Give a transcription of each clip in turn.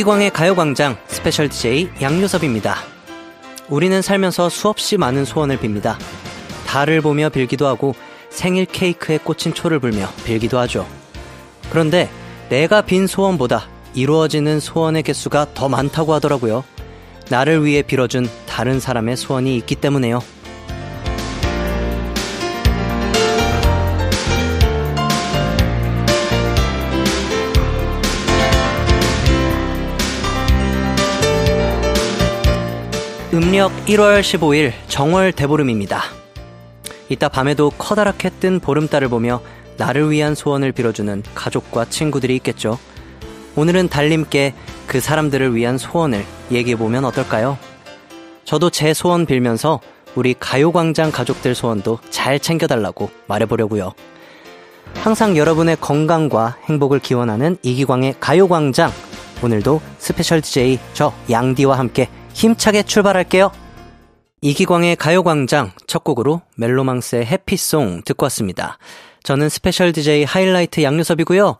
이기광의 가요광장 special DJ 양요섭입니다. 우리는 살면서 수없이 많은 소원을 빕니다. 달을 보며 빌기도 하고 생일 케이크에 꽂힌 초를 불며 빌기도 하죠. 그런데 내가 빈 소원보다 이루어지는 소원의 개수가 더 많다고 하더라고요. 나를 위해 빌어준 다른 사람의 소원이 있기 때문에요. 음력 1월 15일 정월 대보름입니다. 이따 밤에도 커다랗게 뜬 보름달을 보며 나를 위한 소원을 빌어주는 가족과 친구들이 있겠죠. 오늘은 달님께 그 사람들을 위한 소원을 얘기해보면 어떨까요? 저도 제 소원 빌면서 우리 가요광장 가족들 소원도 잘 챙겨달라고 말해보려고요. 항상 여러분의 건강과 행복을 기원하는 이기광의 가요광장. 오늘도 special DJ 저 양디와 함께 힘차게 출발할게요. 이기광의 가요광장 첫 곡으로 멜로망스의 Happy Song 듣고 왔습니다. 저는 special DJ 하이라이트 양요섭이고요.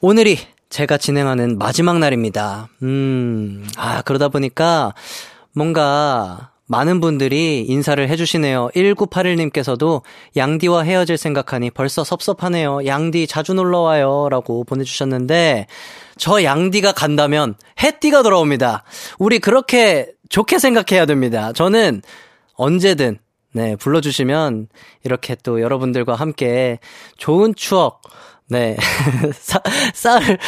오늘이 제가 진행하는 마지막 날입니다. 음, 아, 그러다 보니까 뭔가 많은 분들이 인사를 해주시네요. 1981님께서도 양디와 헤어질 생각하니 벌써 섭섭하네요. 양디 자주 놀러와요. 라고 보내주셨는데, 저 양디가 간다면 해띠가 돌아옵니다. 우리 그렇게 좋게 생각해야 됩니다. 저는 언제든, 네, 불러주시면 이렇게 또 여러분들과 함께 좋은 추억, 네, 쌓을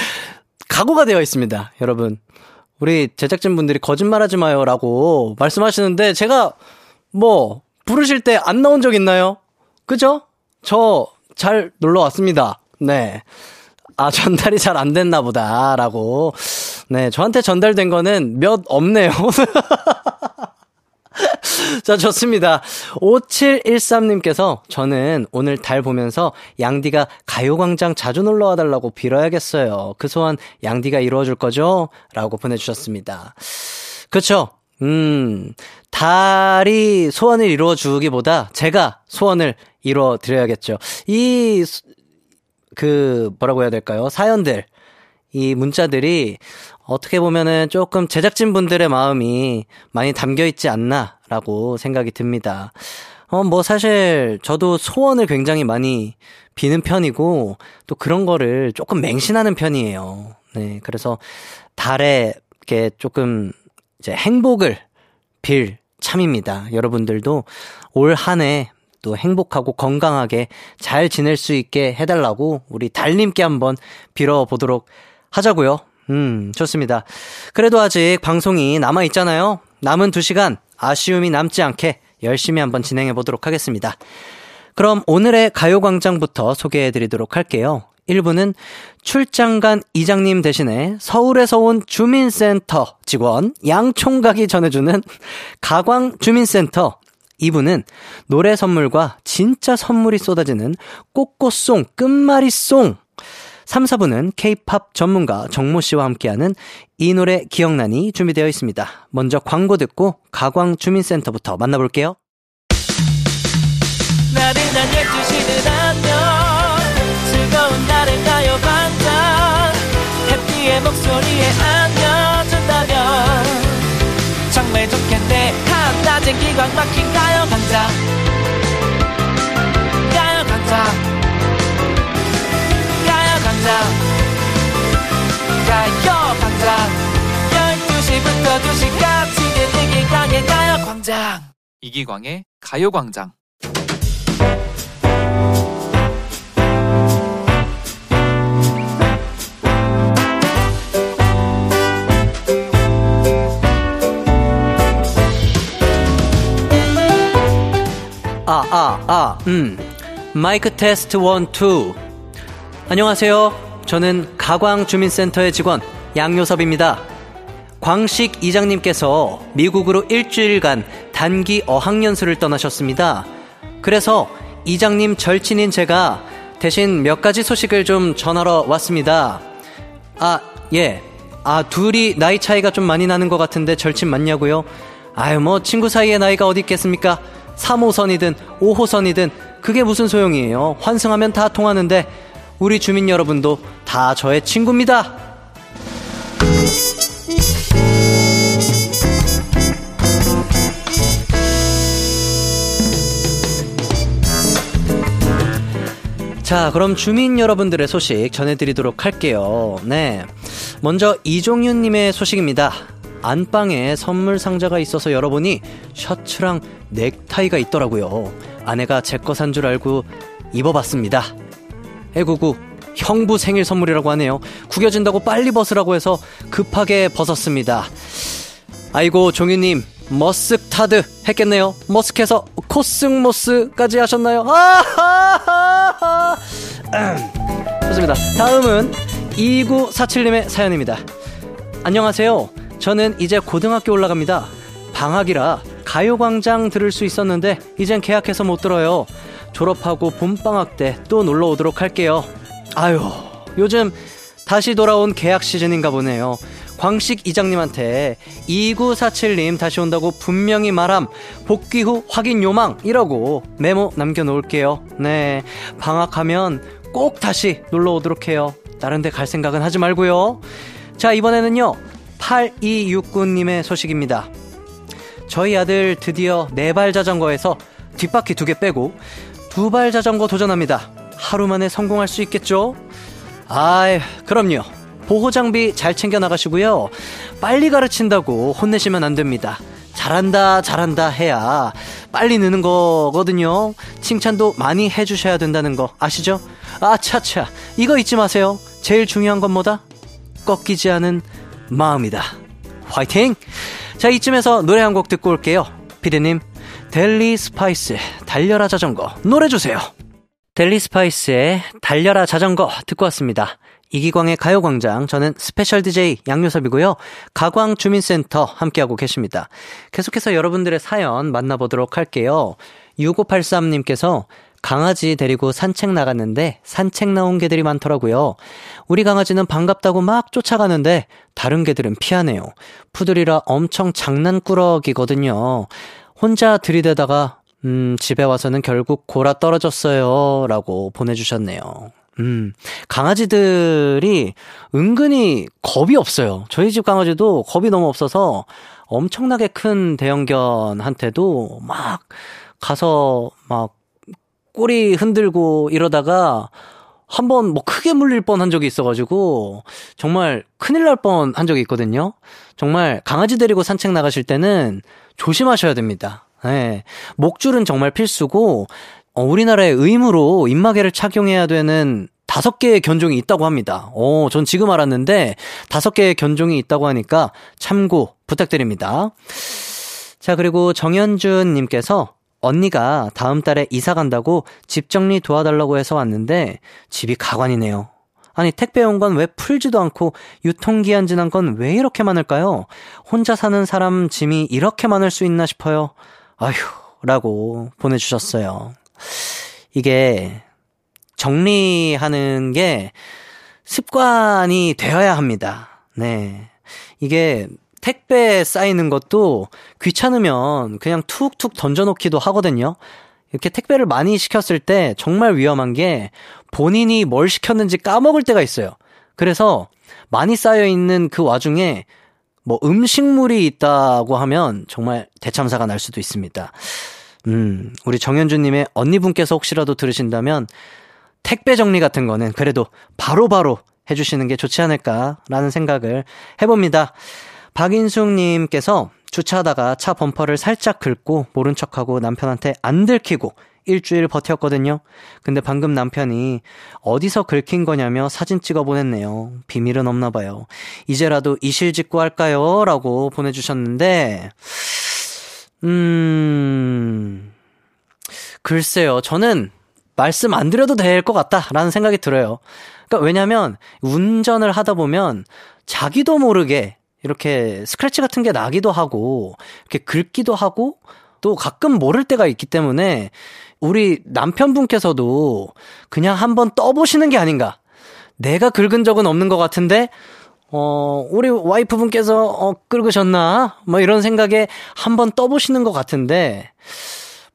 각오가 되어 있습니다. 여러분. 우리 제작진분들이 거짓말하지 마요라고 말씀하시는데 제가 뭐 부르실 때 안 나온 적 있나요? 그죠? 저 잘 놀러 왔습니다. 네. 아, 전달이 잘 안 됐나 보다라고. 네, 저한테 전달된 거는 몇 없네요. 자, 좋습니다. 5713님께서 저는 오늘 달 보면서 양디가 가요광장 자주 놀러 와달라고 빌어야겠어요. 그 소원 양디가 이루어줄 거죠? 라고 보내주셨습니다. 그쵸? 음, 달이 소원을 이루어주기보다 제가 소원을 이루어드려야겠죠. 이, 그, 뭐라고 해야 될까요? 사연들. 이 문자들이 어떻게 보면은 조금 제작진 분들의 마음이 많이 담겨 있지 않나 라고 생각이 듭니다. 어, 뭐 사실 저도 소원을 굉장히 많이 비는 편이고 또 그런 거를 조금 맹신하는 편이에요. 네. 그래서 달에 이렇게 조금 이제 행복을 빌 참입니다. 여러분들도 올 한 해 또 행복하고 건강하게 잘 지낼 수 있게 해달라고 우리 달님께 한번 빌어보도록 하자고요. 음, 좋습니다. 그래도 아직 방송이 남아있잖아요. 남은 2시간 아쉬움이 남지 않게 열심히 한번 진행해 보도록 하겠습니다. 그럼 오늘의 가요광장부터 소개해 드리도록 할게요. 1부는 출장 간 이장님 대신에 서울에서 온 주민센터 직원 양총각이 전해주는 가광 주민센터 2부는 노래 선물과 진짜 선물이 쏟아지는 꽃꽃송 끝말잇송 3, 4부는 K-팝 전문가 정모 씨와 함께하는 이 노래 기억나니 준비되어 있습니다. 먼저 광고 듣고 가광 주민센터부터 만나볼게요. 나른한 12시는 안녕. 즐거운 날을 가요 반짝. 해피의 목소리에 안겨준다면. 정말 좋겠네. 한낮엔 기광 막힌 가요 강장 12시부터 2시까지 이기광의 가요광장 이기광의 가요광장 아, 아, 아, 음. 마이크 테스트 one, two. 안녕하세요. 저는 가광 주민센터의 직원 양요섭입니다. 광식 이장님께서 미국으로 일주일간 단기 어학연수를 떠나셨습니다. 그래서 이장님 절친인 제가 대신 몇 가지 소식을 좀 전하러 왔습니다. 아, 예. 아, 둘이 나이 차이가 좀 많이 나는 것 같은데 절친 맞냐고요? 아유, 뭐, 친구 사이에 나이가 어디 있겠습니까? 3호선이든 5호선이든 그게 무슨 소용이에요. 환승하면 다 통하는데 우리 주민 여러분도 다 저의 친구입니다. 자, 그럼 주민 여러분들의 소식 전해드리도록 할게요. 네. 먼저 이종윤님의 소식입니다. 안방에 선물 상자가 있어서 열어보니 셔츠랑 넥타이가 있더라고요. 아내가 제 거 산 줄 알고 입어봤습니다. 에구구, 형부 생일 선물이라고 하네요. 구겨진다고 빨리 벗으라고 해서 급하게 벗었습니다. 아이고, 종유님, 머스타드 했겠네요. 머스크에서 코스모스까지 하셨나요? 아하하! 좋습니다. 다음은 2947님의 사연입니다. 안녕하세요. 저는 이제 고등학교 올라갑니다. 방학이라 가요광장 들을 수 있었는데 이젠 계약해서 못 들어요. 졸업하고 봄방학 때 또 놀러 오도록 할게요. 아유, 요즘 다시 돌아온 계약 시즌인가 보네요. 광식 이장님한테 2947님 다시 온다고 분명히 말함. 복귀 후 확인 요망. 이라고 메모 남겨놓을게요. 네. 방학하면 꼭 다시 놀러 오도록 해요. 다른 데 갈 생각은 하지 말고요. 자, 이번에는요. 8269님의 소식입니다. 저희 아들 드디어 네 발 자전거에서 뒷바퀴 두 개 빼고 두 발 자전거 도전합니다. 하루 만에 성공할 수 있겠죠? 아이, 그럼요. 보호 장비 잘 챙겨 나가시고요. 빨리 가르친다고 혼내시면 안 됩니다. 잘한다, 잘한다 해야 빨리 느는 거거든요. 칭찬도 많이 해주셔야 된다는 거 아시죠? 아차차, 이거 잊지 마세요. 제일 중요한 건 뭐다? 꺾이지 않은 마음이다. 화이팅! 자, 이쯤에서 노래 한 곡 듣고 올게요. 피디님, 델리 스파이스, 달려라 자전거, 노래 주세요. 델리 스파이스의 달려라 자전거 듣고 왔습니다. 이기광의 가요광장. 저는 special DJ 양요섭이고요. 가광 주민센터 함께하고 계십니다. 계속해서 여러분들의 사연 만나보도록 할게요. 6583님께서 강아지 데리고 산책 나갔는데 산책 나온 개들이 많더라고요. 우리 강아지는 반갑다고 막 쫓아가는데 다른 개들은 피하네요. 푸들이라 엄청 장난꾸러기거든요. 혼자 들이대다가 음, 집에 와서는 결국 골아 떨어졌어요. 라고 보내주셨네요. 음, 강아지들이 은근히 겁이 없어요. 저희 집 강아지도 겁이 너무 없어서 엄청나게 큰 대형견한테도 막 가서 막 꼬리 흔들고 이러다가 한 번 뭐 크게 물릴 뻔 한 적이 있어가지고 정말 큰일 날 뻔 한 적이 있거든요. 정말 강아지 데리고 산책 나가실 때는 조심하셔야 됩니다. 네. 목줄은 정말 필수고 어, 우리나라의 의무로 입마개를 착용해야 되는 다섯 개의 견종이 있다고 합니다. 어, 전 지금 알았는데 다섯 개의 견종이 있다고 하니까 참고 부탁드립니다. 자, 그리고 정현준 님께서 언니가 다음 달에 이사 간다고 집 정리 도와달라고 해서 왔는데 집이 가관이네요. 아니, 택배 온 건 왜 풀지도 않고 유통기한 지난 건 왜 이렇게 많을까요? 혼자 사는 사람 짐이 이렇게 많을 수 있나 싶어요. 아휴, 라고 보내주셨어요. 이게 정리하는 게 습관이 되어야 합니다. 네. 이게 택배 쌓이는 것도 귀찮으면 그냥 툭툭 던져놓기도 하거든요. 이렇게 택배를 많이 시켰을 때 정말 위험한 게 본인이 뭘 시켰는지 까먹을 때가 있어요. 그래서 많이 쌓여있는 그 와중에 뭐 음식물이 있다고 하면 정말 대참사가 날 수도 있습니다. 음, 우리 정현주님의 언니분께서 혹시라도 들으신다면 택배 정리 같은 거는 그래도 바로바로 바로 해주시는 게 좋지 않을까라는 생각을 해봅니다. 박인숙님께서 주차하다가 차 범퍼를 살짝 긁고 모른 척하고 남편한테 안 들키고 일주일 버텼거든요. 근데 방금 남편이 어디서 긁힌 거냐며 사진 찍어 보냈네요. 비밀은 없나 봐요. 이제라도 이실 짓고 할까요? 라고 보내주셨는데, 음, 글쎄요. 저는 말씀 안 드려도 될 것 같다라는 생각이 들어요. 그러니까 왜냐면 운전을 하다 보면 자기도 모르게 이렇게 스크래치 같은 게 나기도 하고 이렇게 긁기도 하고 또 가끔 모를 때가 있기 때문에 우리 남편분께서도 그냥 한번 떠보시는 게 아닌가. 내가 긁은 적은 없는 것 같은데 어, 우리 와이프분께서, 어, 긁으셨나? 뭐 이런 생각에 한번 떠보시는 것 같은데,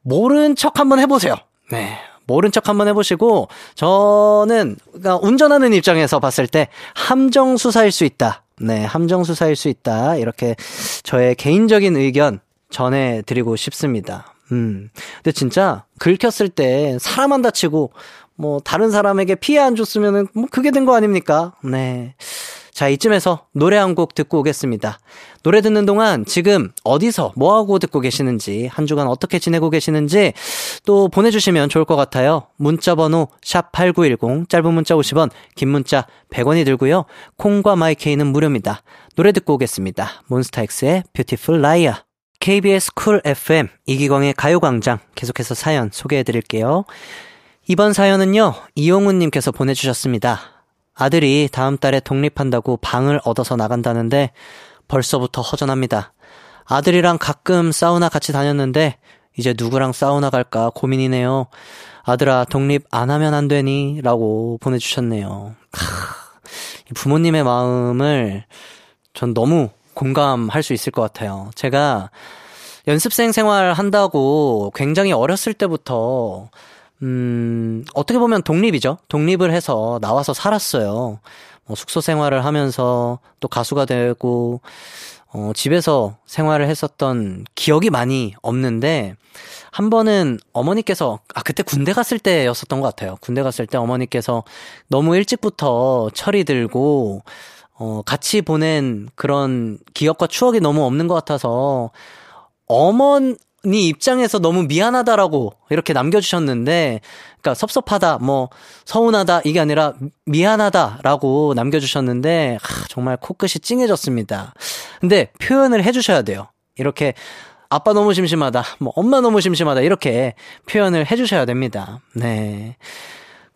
모른 척 한번 해보세요. 네. 모른 척 한번 해보시고, 저는, 그러니까 운전하는 입장에서 봤을 때, 함정 수사일 수 있다. 네, 함정 수사일 수 있다. 이렇게 저의 개인적인 의견 전해드리고 싶습니다. 음. 근데 진짜, 긁혔을 때 사람 안 다치고, 뭐, 다른 사람에게 피해 안 줬으면은, 뭐, 그게 된 거 아닙니까? 네. 자, 이쯤에서 노래 한 곡 듣고 오겠습니다. 노래 듣는 동안 지금 어디서 뭐하고 듣고 계시는지, 한 주간 어떻게 지내고 계시는지 또 보내주시면 좋을 것 같아요. 문자번호 샵8910, 짧은 문자 50원, 긴 문자 100원이 들고요. 콩과 마이케이는 무료입니다. 노래 듣고 오겠습니다. 몬스타엑스의 Beautiful Liar. KBS 쿨 FM 이기광의 가요광장 계속해서 사연 소개해 드릴게요. 이번 사연은요, 이용훈님께서 보내주셨습니다. 아들이 다음 달에 독립한다고 방을 얻어서 나간다는데 벌써부터 허전합니다. 아들이랑 가끔 사우나 같이 다녔는데 이제 누구랑 사우나 갈까 고민이네요. 아들아, 독립 안 하면 안 되니? 라고 보내주셨네요. 부모님의 마음을 전 너무 공감할 수 있을 것 같아요. 제가 연습생 생활 한다고 굉장히 어렸을 때부터 음, 어떻게 보면 독립이죠. 독립을 해서 나와서 살았어요. 뭐 숙소 생활을 하면서 또 가수가 되고, 어, 집에서 생활을 했었던 기억이 많이 없는데, 한 번은 어머니께서, 아, 그때 군대 갔을 때였었던 것 같아요. 군대 갔을 때 어머니께서 너무 일찍부터 철이 들고, 어, 같이 보낸 그런 기억과 추억이 너무 없는 것 같아서, 어머니 입장에서 너무 미안하다라고 이렇게 남겨주셨는데, 그러니까 섭섭하다, 뭐 서운하다 이게 아니라 미안하다라고 남겨주셨는데, 하, 정말 코끝이 찡해졌습니다. 근데 표현을 해주셔야 돼요. 이렇게 아빠 너무 심심하다, 뭐 엄마 너무 심심하다 이렇게 표현을 해주셔야 됩니다. 네.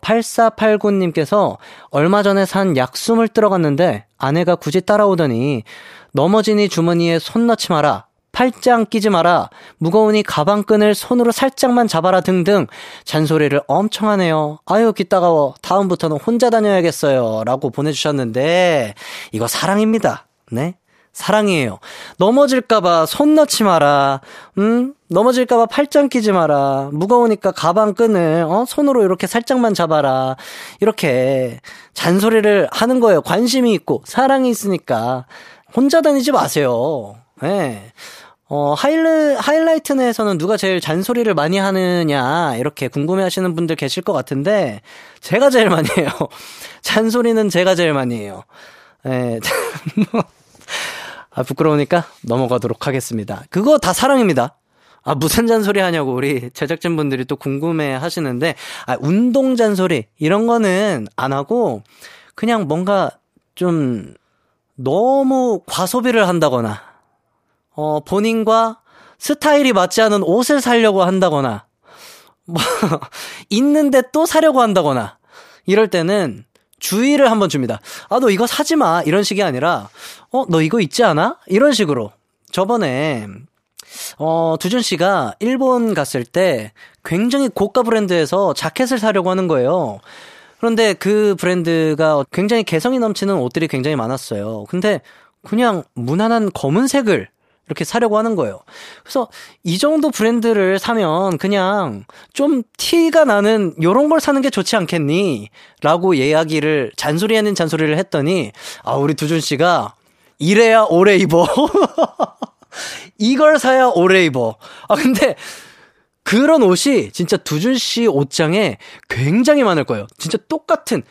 8489님께서 얼마 전에 산 약숨을 들어갔는데 아내가 굳이 따라오더니 넘어지니 주머니에 손 넣지 마라. 팔짱 끼지 마라. 무거우니 가방끈을 손으로 살짝만 잡아라 등등 잔소리를 엄청 하네요. 아유, 귀 따가워. 다음부터는 혼자 다녀야겠어요. 라고 보내주셨는데, 이거 사랑입니다. 네? 사랑이에요. 넘어질까봐 손 넣지 마라. 음? 넘어질까봐 팔짱 끼지 마라. 무거우니까 가방 끈을, 어? 손으로 이렇게 살짝만 잡아라. 이렇게 잔소리를 하는 거예요. 관심이 있고, 사랑이 있으니까. 혼자 다니지 마세요. 예. 네. 어, 하일르, 하이라이트 내에서는 누가 제일 잔소리를 많이 하느냐, 이렇게 궁금해 하시는 분들 계실 것 같은데, 제가 제일 많이 해요. 잔소리는 제가 제일 많이 해요. 예, 아, 부끄러우니까 넘어가도록 하겠습니다. 그거 다 사랑입니다. 아, 무슨 잔소리 하냐고 우리 제작진 분들이 또 궁금해 하시는데, 아, 운동 잔소리, 이런 거는 안 하고, 그냥 뭔가 좀 너무 과소비를 한다거나, 어, 본인과 스타일이 맞지 않은 옷을 사려고 한다거나, 뭐, 있는데 또 사려고 한다거나, 이럴 때는 주의를 한번 줍니다. 아, 너 이거 사지 마. 이런 식이 아니라, 어, 너 이거 있지 않아? 이런 식으로. 저번에, 어, 두준 씨가 일본 갔을 때 굉장히 고가 브랜드에서 자켓을 사려고 하는 거예요. 그런데 그 브랜드가 굉장히 개성이 넘치는 옷들이 굉장히 많았어요. 근데 그냥 무난한 검은색을 이렇게 사려고 하는 거예요. 그래서 이 정도 브랜드를 사면 그냥 좀 티가 나는 요런 걸 사는 게 좋지 않겠니? 라고 이야기를 잔소리 아닌 잔소리를 했더니 아 우리 두준 씨가 이래야 오래 입어. 이걸 사야 오래 입어. 아 근데 그런 옷이 진짜 두준 씨 옷장에 굉장히 많을 거예요. 진짜 똑같은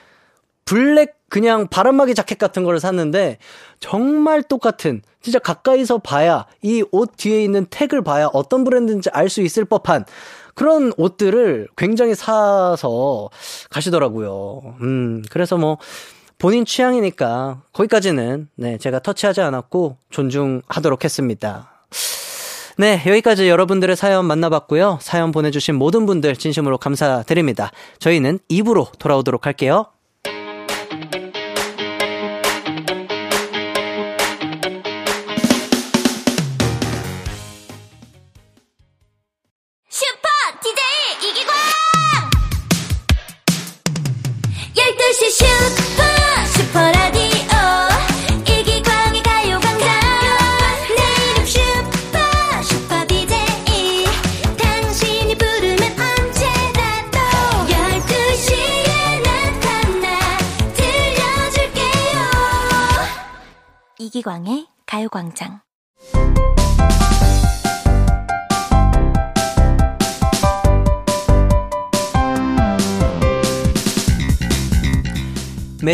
블랙 그냥 바람막이 자켓 같은 걸 샀는데 정말 똑같은 진짜 가까이서 봐야 이 옷 뒤에 있는 택을 봐야 어떤 브랜드인지 알 수 있을 법한 그런 옷들을 굉장히 사서 가시더라고요. 음, 그래서 뭐 본인 취향이니까 거기까지는 네, 제가 터치하지 않았고 존중하도록 했습니다. 네, 여기까지 여러분들의 사연 만나봤고요. 사연 보내주신 모든 분들 진심으로 감사드립니다. 저희는 입으로 돌아오도록 할게요.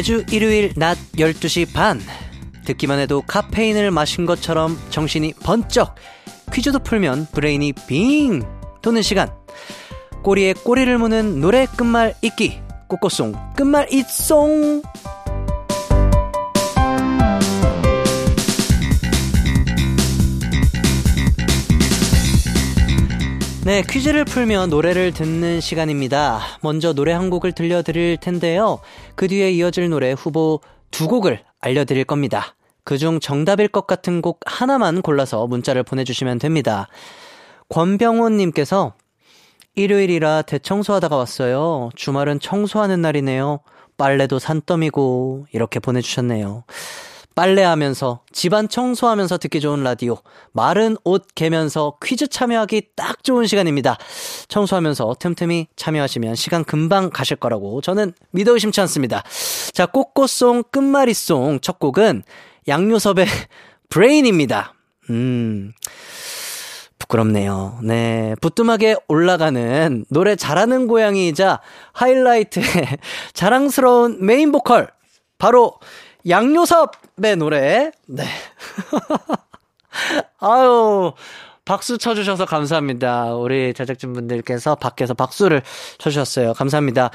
매주 일요일 낮 12시 반. 듣기만 해도 카페인을 마신 것처럼 정신이 번쩍. 퀴즈도 풀면 브레인이 빙 도는 시간. 꼬리에 꼬리를 무는 노래 끝말 잇기. 꼬꼬송 끝말 잇송. 네, 퀴즈를 풀며 노래를 듣는 시간입니다. 먼저 노래 한 곡을 들려드릴 텐데요. 그 뒤에 이어질 노래 후보 두 곡을 알려드릴 겁니다. 그중 정답일 것 같은 곡 하나만 골라서 문자를 보내주시면 됩니다. 권병호님께서 일요일이라 대청소하다가 왔어요. 주말은 청소하는 날이네요. 빨래도 산더미고 이렇게 보내주셨네요. 빨래하면서 집안 청소하면서 듣기 좋은 라디오 마른 옷 개면서 퀴즈 참여하기 딱 좋은 시간입니다. 청소하면서 틈틈이 참여하시면 시간 금방 가실 거라고 저는 믿어 의심치 않습니다. 자, 꼬꼬송 끝말잇송 첫 곡은 양요섭의 Brain입니다. 음. 부끄럽네요. 네. 부뚜막에 올라가는 노래 잘하는 고양이이자 하이라이트의 자랑스러운 메인 보컬. 바로 양요섭의 노래. 네. 아유, 박수 쳐주셔서 감사합니다. 우리 제작진분들께서 밖에서 박수를 쳐주셨어요. 감사합니다.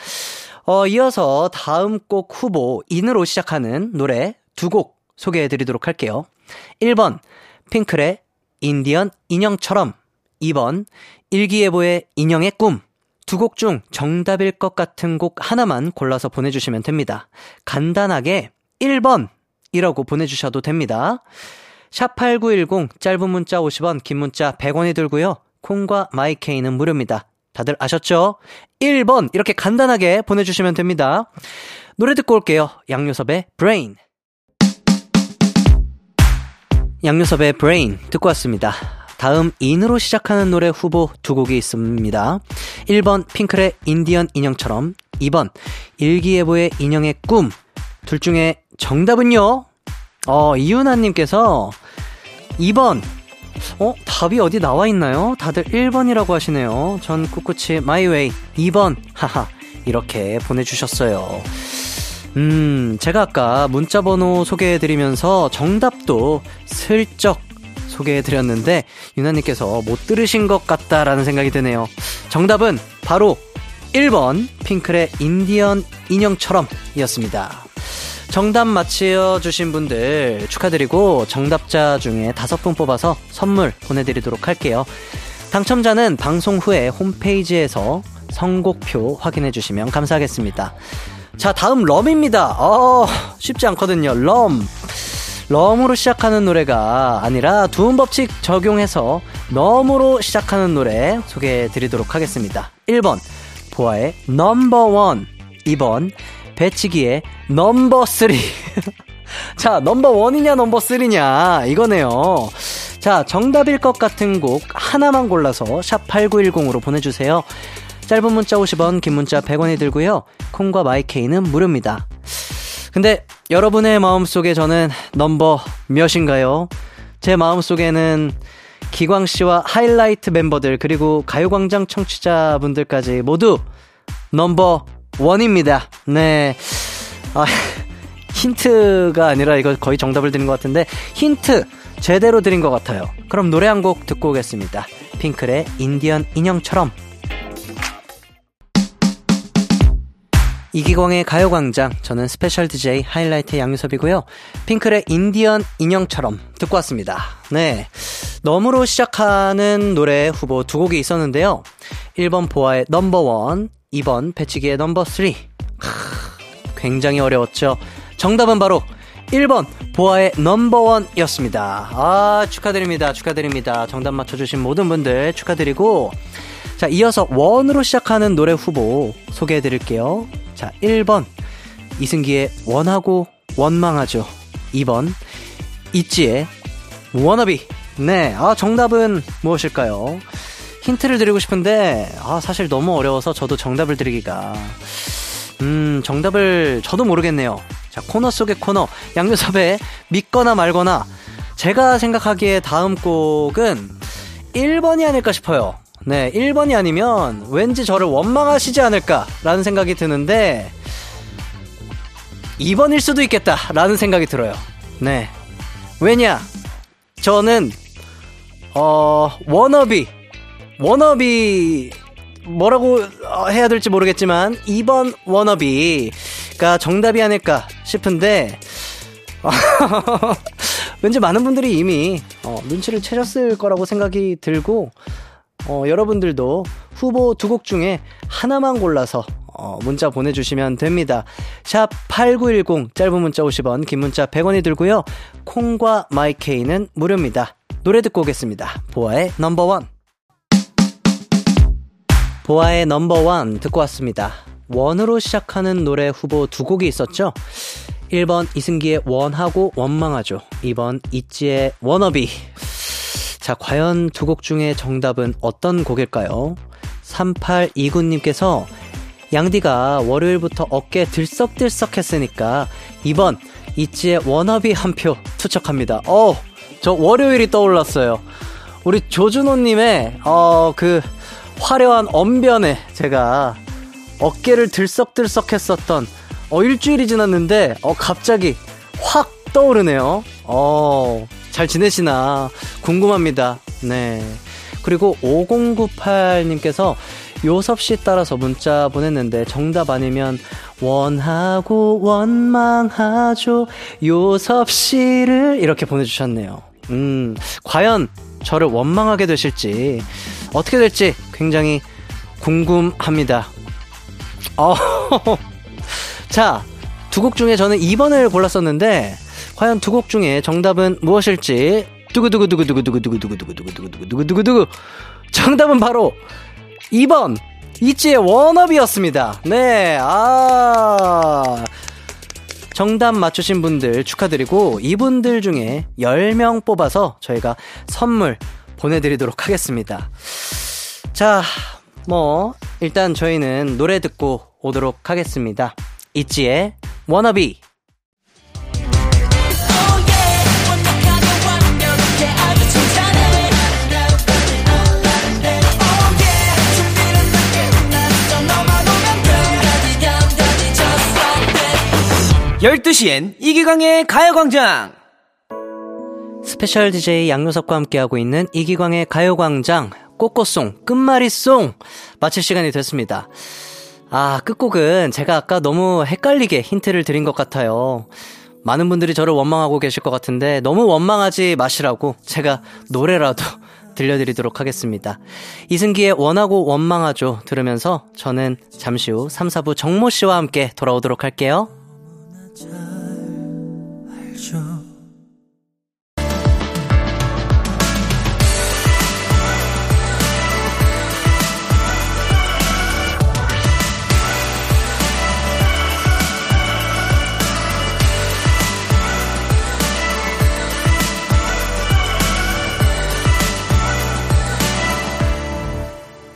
어, 이어서 다음 곡 후보, 인으로 시작하는 노래 두 곡 소개해 드리도록 할게요. 1번, 핑클의 인디언 인형처럼. 2번, 일기예보의 인형의 꿈. 두 곡 중 정답일 것 같은 곡 하나만 골라서 보내주시면 됩니다. 간단하게 1번이라고 보내주셔도 됩니다. 샵8910 짧은 문자 50원, 긴 문자 100원이 들고요. 콩과 마이케이는 무료입니다. 다들 아셨죠? 1번 이렇게 간단하게 보내주시면 됩니다. 노래 듣고 올게요. 양요섭의 Brain. 양요섭의 Brain 듣고 왔습니다. 다음 인으로 시작하는 노래 후보 두 곡이 있습니다. 1번 핑클의 인디언 인형처럼 2번 일기예보의 인형의 꿈 둘 중에 정답은요? 어, 이윤아 님께서 2번. 어, 답이 어디 나와 있나요? 다들 1번이라고 하시네요. 전 꿋꿋이 마이웨이 2번. 하하. 이렇게 보내 주셨어요. 음, 제가 아까 문자 번호 소개해 드리면서 정답도 슬쩍 소개해 드렸는데, 유나 님께서 못 들으신 것 같다라는 생각이 드네요. 정답은 바로 1번, 핑클의 인디언 인형처럼 이었습니다. 정답 맞히어주신 분들 축하드리고 정답자 중에 다섯 분 뽑아서 선물 보내드리도록 할게요. 당첨자는 방송 후에 홈페이지에서 선곡표 확인해주시면 감사하겠습니다. 자, 다음 럼입니다. 어, 쉽지 않거든요. 럼. 럼으로 시작하는 노래가 아니라 두음 법칙 적용해서 넘으로 시작하는 노래 소개해 드리도록 하겠습니다. 1번, 보아의 넘버원. 2번, 배치기의 넘버 3. 자, 넘버 1이냐, 넘버 3냐, 이거네요. 자, 정답일 것 같은 곡 하나만 골라서 샵 8910으로 보내주세요. 짧은 문자 50원, 긴 문자 100원이 들고요. 콩과 마이케이는 무료입니다. 근데 여러분의 마음속에 저는 넘버 몇인가요? 제 마음속에는 기광 씨와 하이라이트 멤버들 그리고 가요광장 청취자분들까지 모두 넘버 원입니다. 네. 아, 힌트가 아니라 이거 거의 정답을 드린 것 같은데 힌트 제대로 드린 것 같아요. 그럼 노래 한 곡 듣고 오겠습니다. 핑클의 인디언 인형처럼. 이기광의 가요광장. 저는 special DJ 하이라이트 양요섭이고요. 핑클의 인디언 인형처럼 듣고 왔습니다. 네. 너무로 시작하는 노래 후보 두 곡이 있었는데요. 1번 보아의 넘버원, 2번 배치기의 넘버 3. 굉장히 어려웠죠. 정답은 바로 1번 보아의 넘버원 이었습니다. 아, 축하드립니다. 축하드립니다. 정답 맞춰주신 모든 분들 축하드리고, 자, 이어서 원으로 시작하는 노래 후보 소개해 드릴게요. 자, 1번. 이승기의 원하고 원망하죠. 2번. 있지의 워너비. 네, 아, 정답은 무엇일까요? 힌트를 드리고 싶은데, 아, 사실 너무 어려워서 저도 정답을 드리기가. 음, 정답을 저도 모르겠네요. 자, 코너 속의 코너. 양요섭의 믿거나 말거나. 제가 생각하기에 다음 곡은 1번이 아닐까 싶어요. 네, 1번이 아니면 왠지 저를 원망하시지 않을까라는 생각이 드는데, 2번일 수도 있겠다라는 생각이 들어요. 네. 왜냐? 저는 어 워너비 워너비 뭐라고 해야 될지 모르겠지만 2번 워너비가 정답이 아닐까 싶은데 왠지 많은 분들이 이미 어, 눈치를 채셨을 거라고 생각이 들고 어, 여러분들도 후보 두 곡 중에 하나만 골라서 어, 문자 보내주시면 됩니다. 샵 8910 짧은 문자 50원 긴 문자 100원이 들고요. 콩과 마이케이는 무료입니다. 노래 듣고 오겠습니다. 보아의 넘버원 보아의 넘버원 듣고 왔습니다. 원으로 시작하는 노래 후보 두 곡이 있었죠. 1번 이승기의 원하고 원망하죠. 2번 있지의 워너비. 자, 과연 두 곡 중에 정답은 어떤 곡일까요? 3829님께서 양디가 월요일부터 어깨 들썩들썩 했으니까 2번 있지의 워너비 한 표 투척합니다. 어, 저 월요일이 떠올랐어요. 우리 조준호님의, 어, 그, 화려한 언변에 제가 어깨를 들썩들썩 했었던 어, 일주일이 지났는데, 어, 갑자기 확 떠오르네요. 어, 잘 지내시나 궁금합니다. 네. 그리고 5098님께서 요섭 씨 따라서 문자 보냈는데 정답 아니면 원하고 원망하죠. 요섭 씨를 이렇게 보내주셨네요. 음, 과연 저를 원망하게 되실지 어떻게 될지 굉장히 궁금합니다. 어, 자, 두 곡 중에 저는 2번을 골랐었는데, 과연 두 곡 중에 정답은 무엇일지, 두구두구두구두구두구두구두구두구두구두구두구두구두구 정답은 바로 2번, 이지의 원업이었습니다. 네, 아. 정답 맞추신 분들 축하드리고, 이분들 중에 10명 뽑아서 저희가 선물 보내드리도록 하겠습니다. 자, 뭐, 일단 저희는 노래 듣고 오도록 하겠습니다. 있지의 워너비. 열두 시엔 이기광의 가요광장! special DJ 양요섭과 함께하고 있는 이기광의 가요광장 꼬꼬송 끝말잇송 마칠 시간이 됐습니다. 아 끝곡은 제가 아까 너무 헷갈리게 힌트를 드린 것 같아요. 많은 분들이 저를 원망하고 계실 것 같은데 너무 원망하지 마시라고 제가 노래라도 들려드리도록 하겠습니다. 이승기의 원하고 원망하죠 들으면서 저는 잠시 후 3, 4부 정모 씨와 함께 돌아오도록 할게요.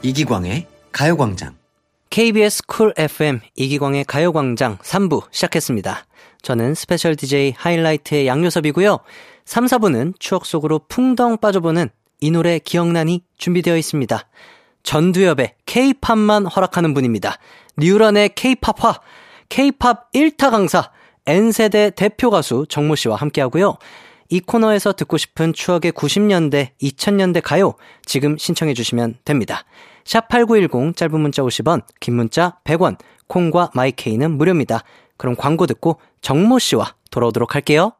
이기광의 가요광장. KBS Cool FM 이기광의 가요광장 3부 시작했습니다. 저는 special DJ 하이라이트의 양요섭이고요. 3, 4부는 추억 속으로 풍덩 빠져보는 이 노래 기억나니 준비되어 있습니다. 전두엽의 K-팝만 허락하는 분입니다. 뉴런의 K-팝화, K-팝 1타 강사, N세대 대표 가수 정모 씨와 함께하고요. 이 코너에서 듣고 싶은 추억의 90년대, 2000년대 가요 지금 신청해 주시면 됩니다. 샵8910 짧은 문자 50원, 긴 문자 100원, 콩과 마이케이는 무료입니다. 그럼 광고 듣고 정모 씨와 돌아오도록 할게요.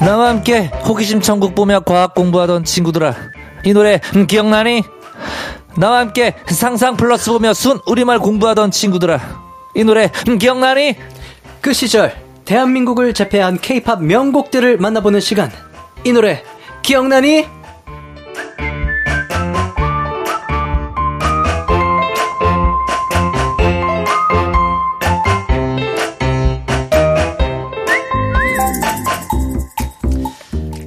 나와 함께 호기심 천국 보며 과학 공부하던 친구들아 이 노래 음, 기억나니? 나와 함께 상상 플러스 보며 순 우리말 공부하던 친구들아 이 노래 음, 기억나니? 그 시절 대한민국을 제패한 K-팝 명곡들을 만나보는 시간. 이 노래 기억나니?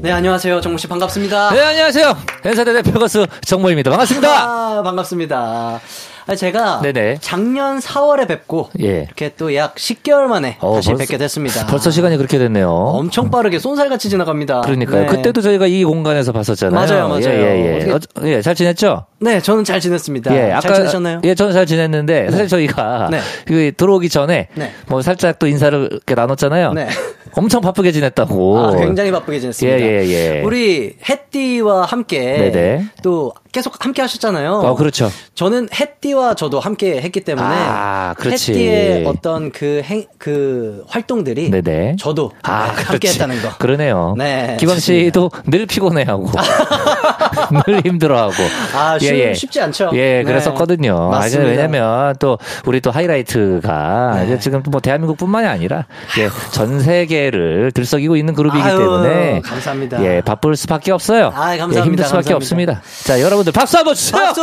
네, 안녕하세요. 정모 씨 반갑습니다. 네 안녕하세요 연사대 대표 가수 정모입니다. 반갑습니다. 아, 반갑습니다. 아, 제가 네네. 작년 4월에 뵙고 예. 이렇게 또 약 10개월 만에 어, 다시 벌써- 뵙게 됐습니다. 벌써 시간이 그렇게 됐네요. 엄청 빠르게 쏜살같이 지나갑니다. 그러니까요. 네. 그때도 저희가 이 공간에서 봤었잖아요. 맞아요, 맞아요. 예, 예, 어, 예, 잘 지냈죠? 네, 저는 잘 지냈습니다. 예, 잘 지내셨나요? 예, 저는 잘 지냈는데 사실 저희가 네. 그 들어오기 전에 네. 뭐 살짝 또 인사를 이렇게 나눴잖아요. 네. 엄청 바쁘게 지냈다고. 아, 굉장히 바쁘게 지냈습니다. 예, 예, 예. 우리 햇띠와 함께 네네. 또 계속 함께 하셨잖아요. 어, 그렇죠. 저는 햇띠와 저도 함께 했기 때문에 아, 그렇지. 햇띠의 어떤 그 행, 그 활동들이 네네. 저도 아, 네, 함께. 했다는 거. 그러네요. 네, 기광 씨도 늘 피곤해하고 늘 힘들어하고. 아, 쉬- 쉽지 않죠. 예, 네. 그랬었거든요. 아, 맞습니다. 왜냐면 또 우리 또 하이라이트가 네. 지금 뭐 대한민국뿐만이 아니라 예, 전 세계를 들썩이고 있는 그룹이기 아유, 때문에 감사합니다. 예, 바쁠 수밖에 없어요. 아, 감사합니다. 예, 힘들 수밖에 감사합니다. 없습니다. 자, 여러분 들 박수 한번 주세요. 박수!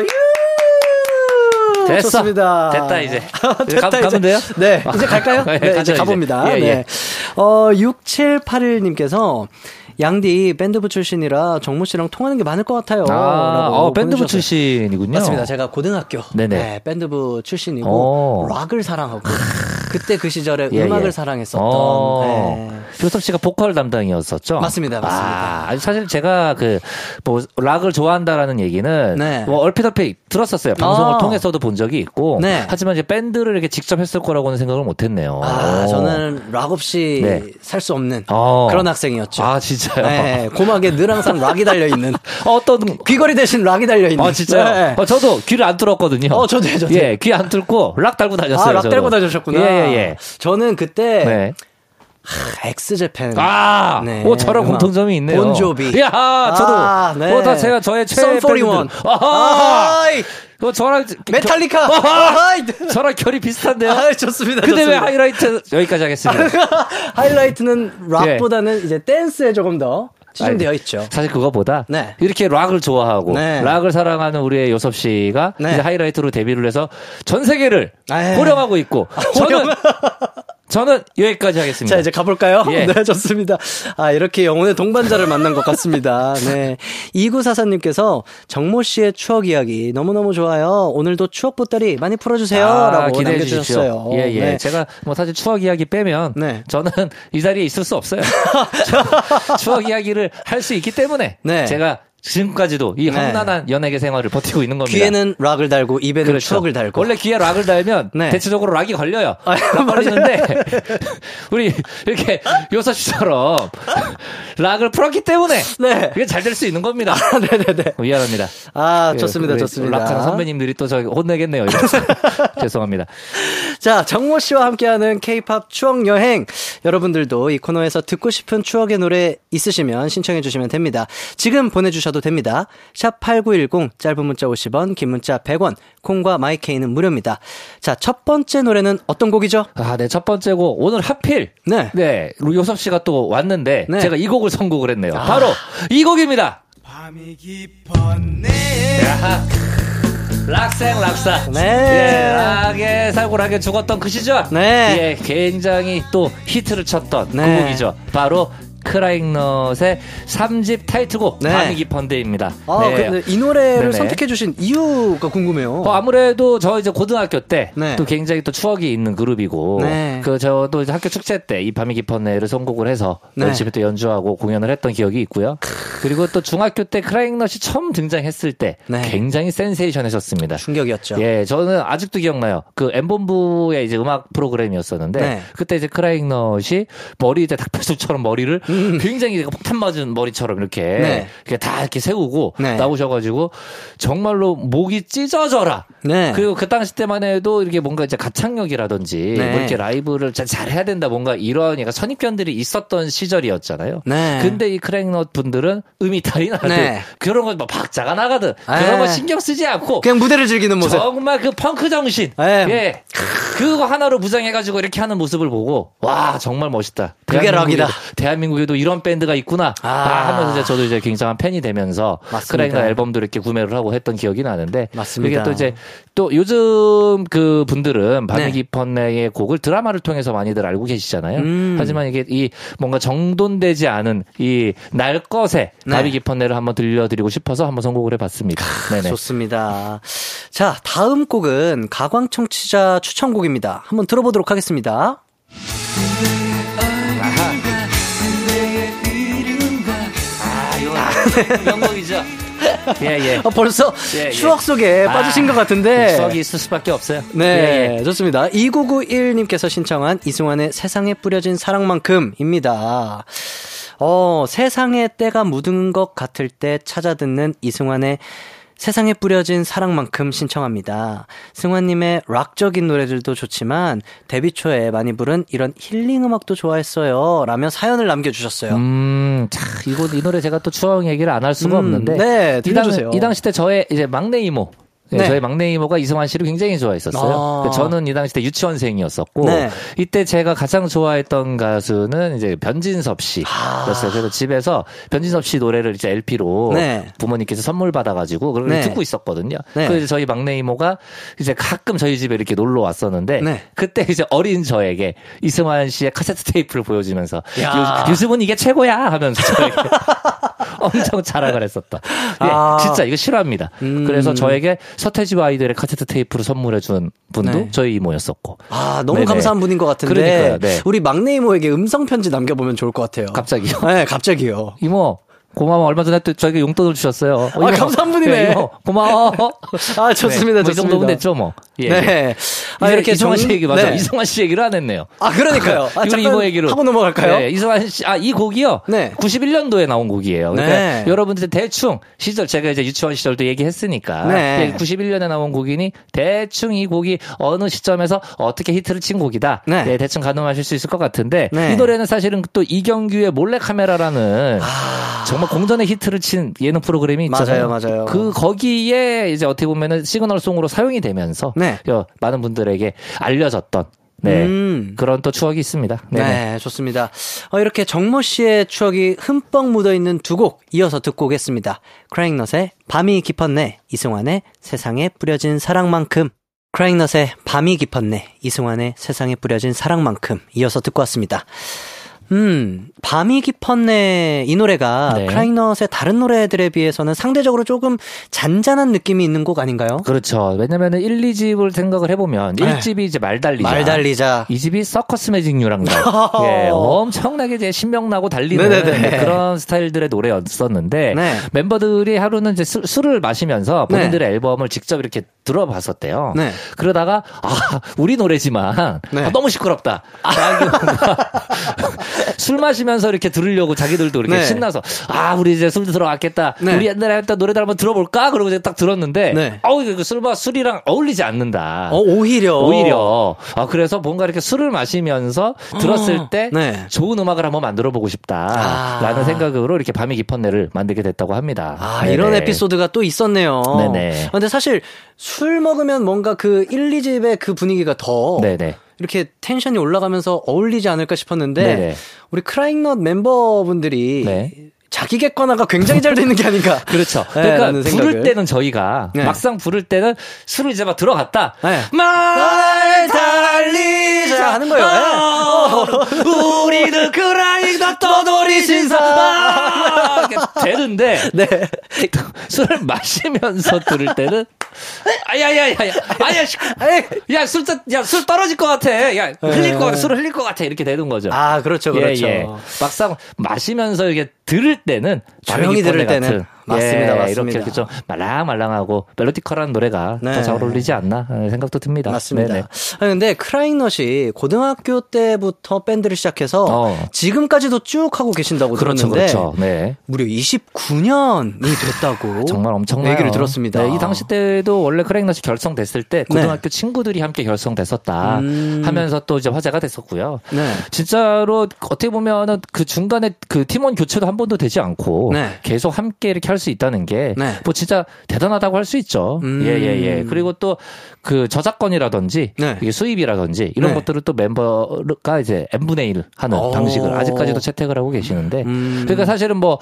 유! 됐어. 좋습니다. 됐다, 이제. 이제 됐다, 가- 가면 돼요? 네, 이제 갈까요? 예, 네, 가죠, 이제 이제. 가봅니다. 예, 예. 네. 어, 6781님께서 양디 밴드부 출신이라 정모 씨랑 통하는 게 많을 것 같아요. 아, 어, 밴드부. 출신이군요. 맞습니다. 제가 고등학교 네네. 네, 밴드부 출신이고 오. 락을 사랑하고 그때 그 시절에 예, 음악을 예. 사랑했었던 어. 네. 교섭 씨가 보컬 담당이었었죠. 맞습니다, 맞습니다. 아, 사실 제가 그 뭐 락을 좋아한다라는 얘기는 네. 뭐 얼핏 얼핏 들었었어요. 방송을 아. 통해서도 본 적이 있고. 네. 하지만 이제 밴드를 이렇게 직접 했을 거라고는 생각을 못했네요. 아, 오. 저는 락 없이 네. 살수 없는 어. 그런 학생이었죠. 아 진짜요? 네, 고막에 늘 항상 락이 달려 있는 어떤 귀걸이 대신 락이 달려 있는. 아 진짜요? 네. 어, 저도 귀를 안 뚫었거든요. 어, 저도요, 저도요. 예, 귀 안 뚫고 락 달고 다녔어요. 아, 락 저도. 달고 다니셨구나. 예, 예, 예. 저는 그때 네. 하, X JAPAN. 아, 네, 오, 저랑. 공통점이 있네요. Bon Jovi. 야, 저도. 아, 네. 어, 다 제가 저의 최애 썬 41. 밴드들. 아하! 아하이! 그 저랑 메탈리카. 겨- 아하이! 저랑 결이 비슷한데요. 아, 좋습니다. 근데 왜 좋습니다. 하이라이트 여기까지 하겠습니다. 하이라이트는 락보다는 이제 댄스에 조금 더 아니, 있죠. 사실 그거보다 네. 이렇게 락을 좋아하고 네. 락을 사랑하는 우리의 요섭 씨가 네. 이제 하이라이트로 데뷔를 해서 전 세계를. 호령하고 있고 저는 저는 여기까지 하겠습니다. 자, 이제 가볼까요? 예. 네, 좋습니다. 아, 이렇게 영혼의 동반자를 만난 것 같습니다. 네. 2944님께서 정모 씨의 추억 이야기 너무너무 좋아요. 오늘도 추억 보따리 많이 풀어주세요. 아, 라고 기대해. 주십시오. 예, 예. 네. 제가 뭐 사실 추억 이야기 빼면 네. 저는 이 자리에 있을 수 없어요. 추- 추억 이야기를 할 수 있기 때문에 네. 제가 지금까지도 이 네. 험난한 연예계 생활을 버티고 있는 겁니다. 귀에는 락을 달고 입에는 그렇죠. 추억을 달고. 원래 귀에 락을 달면 네. 대체적으로 락이 걸려요. 아, 락 걸리는데 우리 이렇게 요섭 씨처럼 락을 풀었기 때문에 네. 이게 잘 될 수 있는 겁니다. 네네네. 미안합니다. 아, 예, 좋습니다. 좋습니다. 락하는 선배님들이 또 저 혼내겠네요. 죄송합니다. 자, 정모 씨와 함께하는 K-팝 추억 여행. 여러분들도 이 코너에서 듣고 싶은 추억의 노래 있으시면 신청해 주시면 됩니다. 지금 보내주셔도 됩니다. 샵 8910, 짧은 문자 50원, 긴 문자 100원, 콩과 마이케이는 무료입니다. 자, 첫 번째 노래는 어떤 곡이죠? 아, 네, 첫 번째 곡. 오늘 하필. 네. 네. 요섭 씨가 또 왔는데. 네. 아. 제가 이 곡을 선곡을 했네요. 바로 이 곡입니다. 밤이 깊었네 야하. 락생 락사. 네. 예, 락에 살고 락에 죽었던 그 시절. 네. 예, 굉장히 또 히트를 쳤던 네. 그 곡이죠. 바로 크라잉넛의 3집 타이틀곡 네. 밤이 깊은데입니다. 아, 네. 근데 이 노래를. 선택해 주신 이유가 궁금해요. 어, 아무래도 저 이제 고등학교 때또 네. 굉장히 또 추억이 있는 그룹이고 네. 그 저도 이제 학교 축제 때 이 밤이 깊었네를 선곡을 해서 네. 열심히 또 연주하고 공연을 했던 기억이 있고요. 그리고 또 중학교 때 크라잉넛이 처음 등장했을 때 네. 굉장히 센세이션했었습니다. 충격이었죠. 예, 저는 아직도 기억나요. 그 엠본부의 이제 음악 프로그램이었었는데 네. 그때 이제 크라잉넛이 머리 이제 닭뼈숲처럼 머리를 굉장히 이제 폭탄 맞은 머리처럼 이렇게 음. 네. 이렇게 다 이렇게 세우고 네. 나오셔가지고 정말로 목이 찢어져라. 네. 그리고 그 당시 때만 해도 이게 뭔가 이제 가창력이라든지 네. 뭐 이렇게 라이브를 잘, 잘 해야 된다 뭔가 이런 약간 선입견들이 있었던 시절이었잖아요. 네. 근데 이 크랭넛 분들은 음이 달이 나든 네. 그런 거뭐 박자가 나가든 네. 그런 거 신경 쓰지 않고 그냥 무대를 즐기는 모습. 정말 그 펑크 정신. 네. 예. 그거 하나로 무장해가지고 이렇게 하는 모습을 보고 와 정말 멋있다. 그게 락이다. 대한민국 에도 이런 밴드가 있구나. 아, 아. 하면서 이제 저도 이제 굉장한 팬이 되면서. 크라잉넛 앨범도 이렇게 구매를 하고 했던 기억이 나는데 맞습니다. 그게 또 이제 또 요즘 그 분들은 밤이 네. 곡을 드라마를 통해서 많이들 알고 계시잖아요. 음. 하지만 이게 이 뭔가 정돈되지 않은 이 날 것에 네. 깊었네를 한번 들려드리고 싶어서 한번 선곡을 해봤습니다. 네네. 좋습니다. 자, 다음 곡은 가광 청취자 추천곡입니다. 한번 들어보도록 하겠습니다. 곡이죠. 예, 예. 아, 벌써 예, 예. 추억 속에 빠지신 아, 것 같은데. 추억이 있을 수밖에 없어요. 네, 예, 예. 좋습니다. 2991님께서 신청한 이승환의 세상에 뿌려진 사랑만큼입니다. 어, 세상에 때가 묻은 것 같을 때 찾아 듣는 이승환의 세상에 뿌려진 사랑만큼 신청합니다. 승환님의 락적인 노래들도 좋지만 데뷔 초에 많이 부른 이런 힐링 음악도 좋아했어요. 라며 사연을 남겨주셨어요. 음, 자, 이거, 이 노래 제가 또 추억 얘기를 안 할 수가 음, 없는데. 네, 이, 당, 들려주세요. 이 당시 때 저의 이제 막내 이모. 네, 네. 저희 막내 이모가 이승환 씨를 굉장히 좋아했었어요. 아. 저는 이 당시 때 유치원생이었었고, 네. 이때 제가 가장 좋아했던 가수는 이제 변진섭 씨였어요. 아. 그래서 집에서 변진섭 씨 노래를 이제 LP로 네. 부모님께서 선물 받아가지고 그걸 네. 듣고 있었거든요. 네. 그래서 저희 막내 이모가 이제 가끔 저희 집에 이렇게 놀러 왔었는데, 네. 그때 이제 어린 저에게 이승환 씨의 카세트 테이프를 보여주면서. 요, 요즘은 이게 최고야 하면서 저에게 엄청 자랑을 했었다. 예, 아. 진짜 이거 싫어합니다. 음. 그래서 저에게 서태지와 아이들의 카세트 테이프를 선물해준 분도 네. 저희 이모였었고. 아, 너무 네네. 감사한 분인 것 같은데. 그러니까요, 네. 우리 막내 이모에게 음성 편지 남겨보면 좋을 것 같아요. 갑자기요? 네, 갑자기요. 이모 고마워 얼마 전에 또 저에게 용돈을 주셨어요. 어, 이모. 감사한 분이네. 예, 이모 고마워. 아, 좋습니다, 네, 뭐이 좋습니다. 정도면 됐죠 뭐. 예, 네. 예. 아, 이렇게 이승환 씨 정- 얘기 맞아. 네. 이승환 씨 얘기를 안 했네요. 아, 그러니까요. 아, 이거 잠깐 이모 얘기로 하고 넘어갈까요? 네, 이승환 씨, 아, 이 곡이요. 네. 91년도에 나온 곡이에요. 그러니까 네. 여러분들 대충 시절 제가 이제 유치원 시절도 얘기했으니까 네. 91년에 나온 곡이니 대충 이 곡이 어느 시점에서 어떻게 히트를 친 곡이다. 네. 네, 대충 가늠하실 수 있을 것 같은데 네. 이 노래는 사실은 또 이경규의 몰래카메라라는 아. 정말 공전의 히트를 친 예능 프로그램이 있잖아요. 맞아요, 맞아요. 그 거기에 이제 어떻게 보면은 시그널송으로 사용이 되면서 네. 어, 많은 분들에게 알려졌던 네. 음. 그런 또 추억이 있습니다. 네, 네 네. 좋습니다. 어, 이렇게 정모 씨의 추억이 흠뻑 묻어 있는 두 곡 이어서 듣고 오겠습니다. 크라잉넛의 밤이 깊었네, 이승환의 세상에 뿌려진 사랑만큼. 크라잉넛의 밤이 깊었네, 이승환의 세상에 뿌려진 사랑만큼 이어서 듣고 왔습니다. 음, 밤이 깊었네 이 노래가 네. 크라잉넛의 다른 노래들에 비해서는 상대적으로 조금 잔잔한 느낌이 있는 곡 아닌가요? 그렇죠. 왜냐면은 1, 2집을 생각을 해보면 네. 1집이 이제 말달리자. 말 달리자. 이 집이 서커스 매직 뉴랑가. 예, 엄청나게 이제 신명나고 달리는 네네네. 그런 스타일들의 노래였었는데 네. 멤버들이 하루는 이제 술, 술을 마시면서 본인들의 앨범을 직접 이렇게 들어봤었대요. 네. 그러다가 아 우리 노래지만 네. 아, 너무 시끄럽다. 술 마시면서 이렇게 들으려고 자기들도 이렇게 네. 신나서 아 우리 이제 술도 들어갔겠다. 네. 우리 옛날에 했던 노래들 한번 들어볼까? 그러고 이제 딱 들었는데 네. 어우 이거 술과 술이랑 어울리지 않는다. 어, 오히려. 오히려 아 그래서 뭔가 이렇게 술을 마시면서 들었을 때 네. 좋은 음악을 한번 만들어 보고 싶다라는 아. 생각으로 이렇게 밤이 깊었네를 만들게 됐다고 합니다. 아, 네네. 이런 에피소드가 또 있었네요. 네네. 아, 근데 사실 술 먹으면 뭔가 그 1, 2집의 그 분위기가 더 네네. 이렇게 텐션이 올라가면서 어울리지 않을까 싶었는데 네네. 우리 크라잉넛 멤버분들이 네. 자기 객관화가 굉장히 잘 되는 게 아닌가. 그렇죠. 네, 그러니까 라는 부를. 때는 저희가 네. 막상 부를 때는 술을 이제 막 들어갔다. 네. 말 달리자 하는 거예요. 네. 우리는 그라이다 떠돌이 신사 되는데 네. 술을 마시면서 들을 때는 아야야야야 아야 야술 야술 떨어질 것 같아 야 흘릴 것 같아 술 흘릴 것 같아 이렇게 되는 거죠. 네. 아, 그렇죠, 그렇죠. 예, 예. 막상 마시면서 이렇게 들을 때는 조용히 들을 때는. 같은, 맞습니다, 예, 맞습니다. 이렇게 이렇게 좀 말랑말랑하고 멜로디컬한 노래가 네. 더잘 어울리지 않나 생각도 듭니다. 맞습니다. 네네. 아 근데 크라잉넛이 고등학교 때부터 밴드를 시작해서 어. 지금까지도 쭉 하고 계신다고 그렇죠, 들었는데 그렇죠. 네. 무려 29년이 됐다고 정말 엄청나요. 얘기를 들었습니다. 네, 이 당시 때도 원래 크레잉넛이 결성됐을 때 고등학교 친구들이 함께 결성됐었다 네. 음. 하면서 또 이제 화제가 됐었고요. 네. 진짜로 어떻게 보면은 그 중간에 그 팀원 교체도 한 번도 되지 않고 네. 계속 함께 이렇게 살수 있다는 게뭐 네. 진짜 대단하다고 할 수 있죠. 음. 예, 예, 예. 그리고 또 그 저작권이라든지 네. 이게 수입이라든지 이런 네. 것들을 또 멤버가 이제 n분의 1 하는 오. 방식을 아직까지도 채택을 하고 계시는데 음. 그러니까 사실은 뭐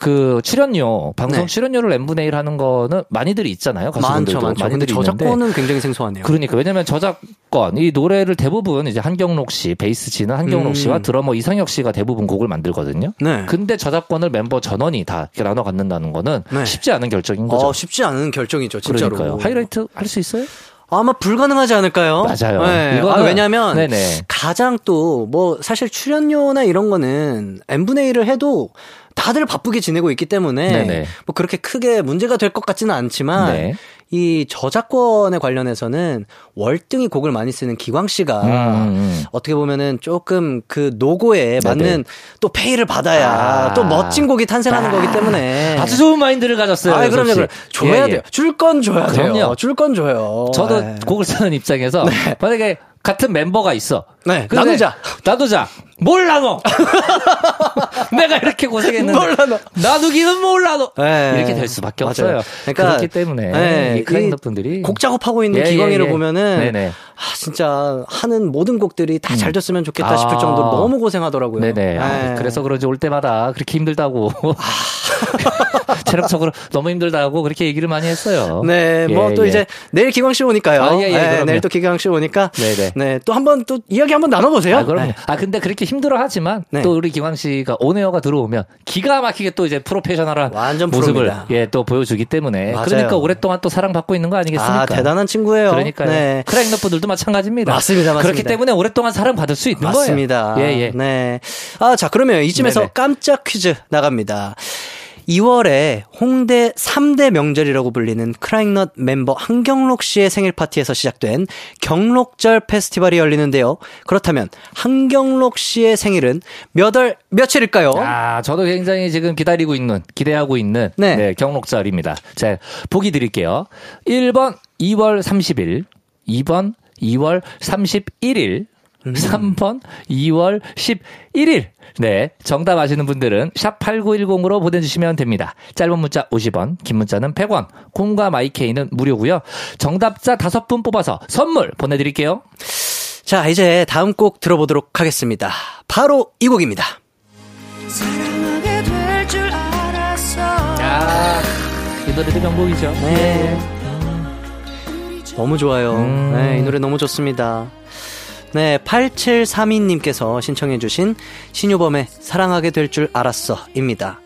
그 출연료 방송 네. 출연료를 n분의 1 하는 거는 많이들이 있잖아요. 가수분들도 많죠, 많죠. 많이들이 있는데 저작권은 굉장히 생소하네요. 그러니까 왜냐면 저작권 이 노래를 대부분 이제 한경록 씨 베이스 치는 한경록 음. 씨와 드러머 이상혁 씨가 대부분 곡을 만들거든요. 네. 근데 저작권을 멤버 전원이 다 이렇게 나눠 갖는다는 거는 네. 쉽지 않은 결정인 거죠. 어, 쉽지 않은 결정이죠, 진짜로. 그러니까요. 하이라이트 할 수 있어요? 아마 불가능하지 않을까요? 맞아요. 네. 이거는- 아, 왜냐면 네네. 가장 또 뭐 사실 출연료나 이런 거는 n분의 1을 해도 다들 바쁘게 지내고 있기 때문에 네네. 뭐 그렇게 크게 문제가 될 것 같지는 않지만 네. 이 저작권에 관련해서는 월등히 곡을 많이 쓰는 기광 씨가 음, 음. 어떻게 보면은 조금 그 노고에 네네. 맞는 또 페이를 받아야 아. 또 멋진 곡이 탄생하는 거기 때문에 아주 좋은 마인드를 가졌어요. 아, 그럼요. 그럼 줘야 예, 예. 돼요. 줄 건 줘야 돼요. 그럼요. 줄 건 줘요. 저도 네. 곡을 쓰는 입장에서 만약에 같은 멤버가 있어. 네, 나누자. 나누자. 뭘 나눠? 내가 이렇게 고생했는데. 뭘 나눠? 나누기는 뭘 나눠? 네. 이렇게 될 수밖에 맞아요. 없어요. 그러니까, 그렇기 때문에 네, 이 크라잉너 이 분들이 곡 작업하고 있는 예, 예, 기광이를 예. 보면은 네네. 아 진짜 하는 모든 곡들이 다 잘 됐으면 좋겠다 싶을 아. 정도로 너무 고생하더라고요. 네네. 아, 네. 그래서 그런지 올 때마다 그렇게 힘들다고. 체력적으로 너무 힘들다 고 그렇게 얘기를 많이 했어요. 네, 뭐 예, 또 예. 이제 내일 기광 씨 오니까요. 아, 예, 예, 네. 내일 또 기광 씨 오니까 네네. 네, 또 한번 또 이야기 한번 나눠보세요. 아, 그럼요. 네. 아, 근데 그렇게 힘들어 하지만 네. 또 우리 기광 씨가 온에어가 들어오면 기가 막히게 또 이제 프로페셔널한 완전 모습을 프로입니다. 예, 또 보여주기 때문에 맞아요. 그러니까 오랫동안 또 사랑받고 있는 거 아니겠습니까? 아, 대단한 친구예요. 그러니까요. 네. 크라잉너 분들도 마찬가지입니다. 맞습니다, 맞습니다. 그렇기 때문에 오랫동안 사랑받을 수 있는 맞습니다. 거예요. 예, 예. 네. 아, 자, 그러면 이쯤에서 네네. 깜짝 퀴즈 나갑니다. 2월에 홍대 3대 명절이라고 불리는 크라잉넛 멤버 한경록 씨의 생일 파티에서 시작된 경록절 페스티벌이 열리는데요. 그렇다면 한경록 씨의 생일은 몇 월 며칠일까요? 아, 저도 굉장히 지금 기다리고 있는, 기대하고 있는 네. 네. 경록절입니다. 자, 보기 드릴게요. 1번 2월 30일, 2번 2월 31일, 음. 3번 2월 11일. 네. 정답 아시는 분들은 샵8910으로 보내주시면 됩니다. 짧은 문자 50원, 긴 문자는 100원, 콩과 마이케이는 무료고요 정답자 5분 뽑아서 선물 보내드릴게요. 자, 이제 다음 곡 들어보도록 하겠습니다. 바로 이 곡입니다. 사랑하게 될줄 알았어. 아, 이 노래도 명곡이죠. 네. 너무 좋아요. 음. 네, 이 노래 너무 좋습니다. 네, 8732님께서 신청해주신 신효범의 사랑하게 될 줄 알았어 입니다.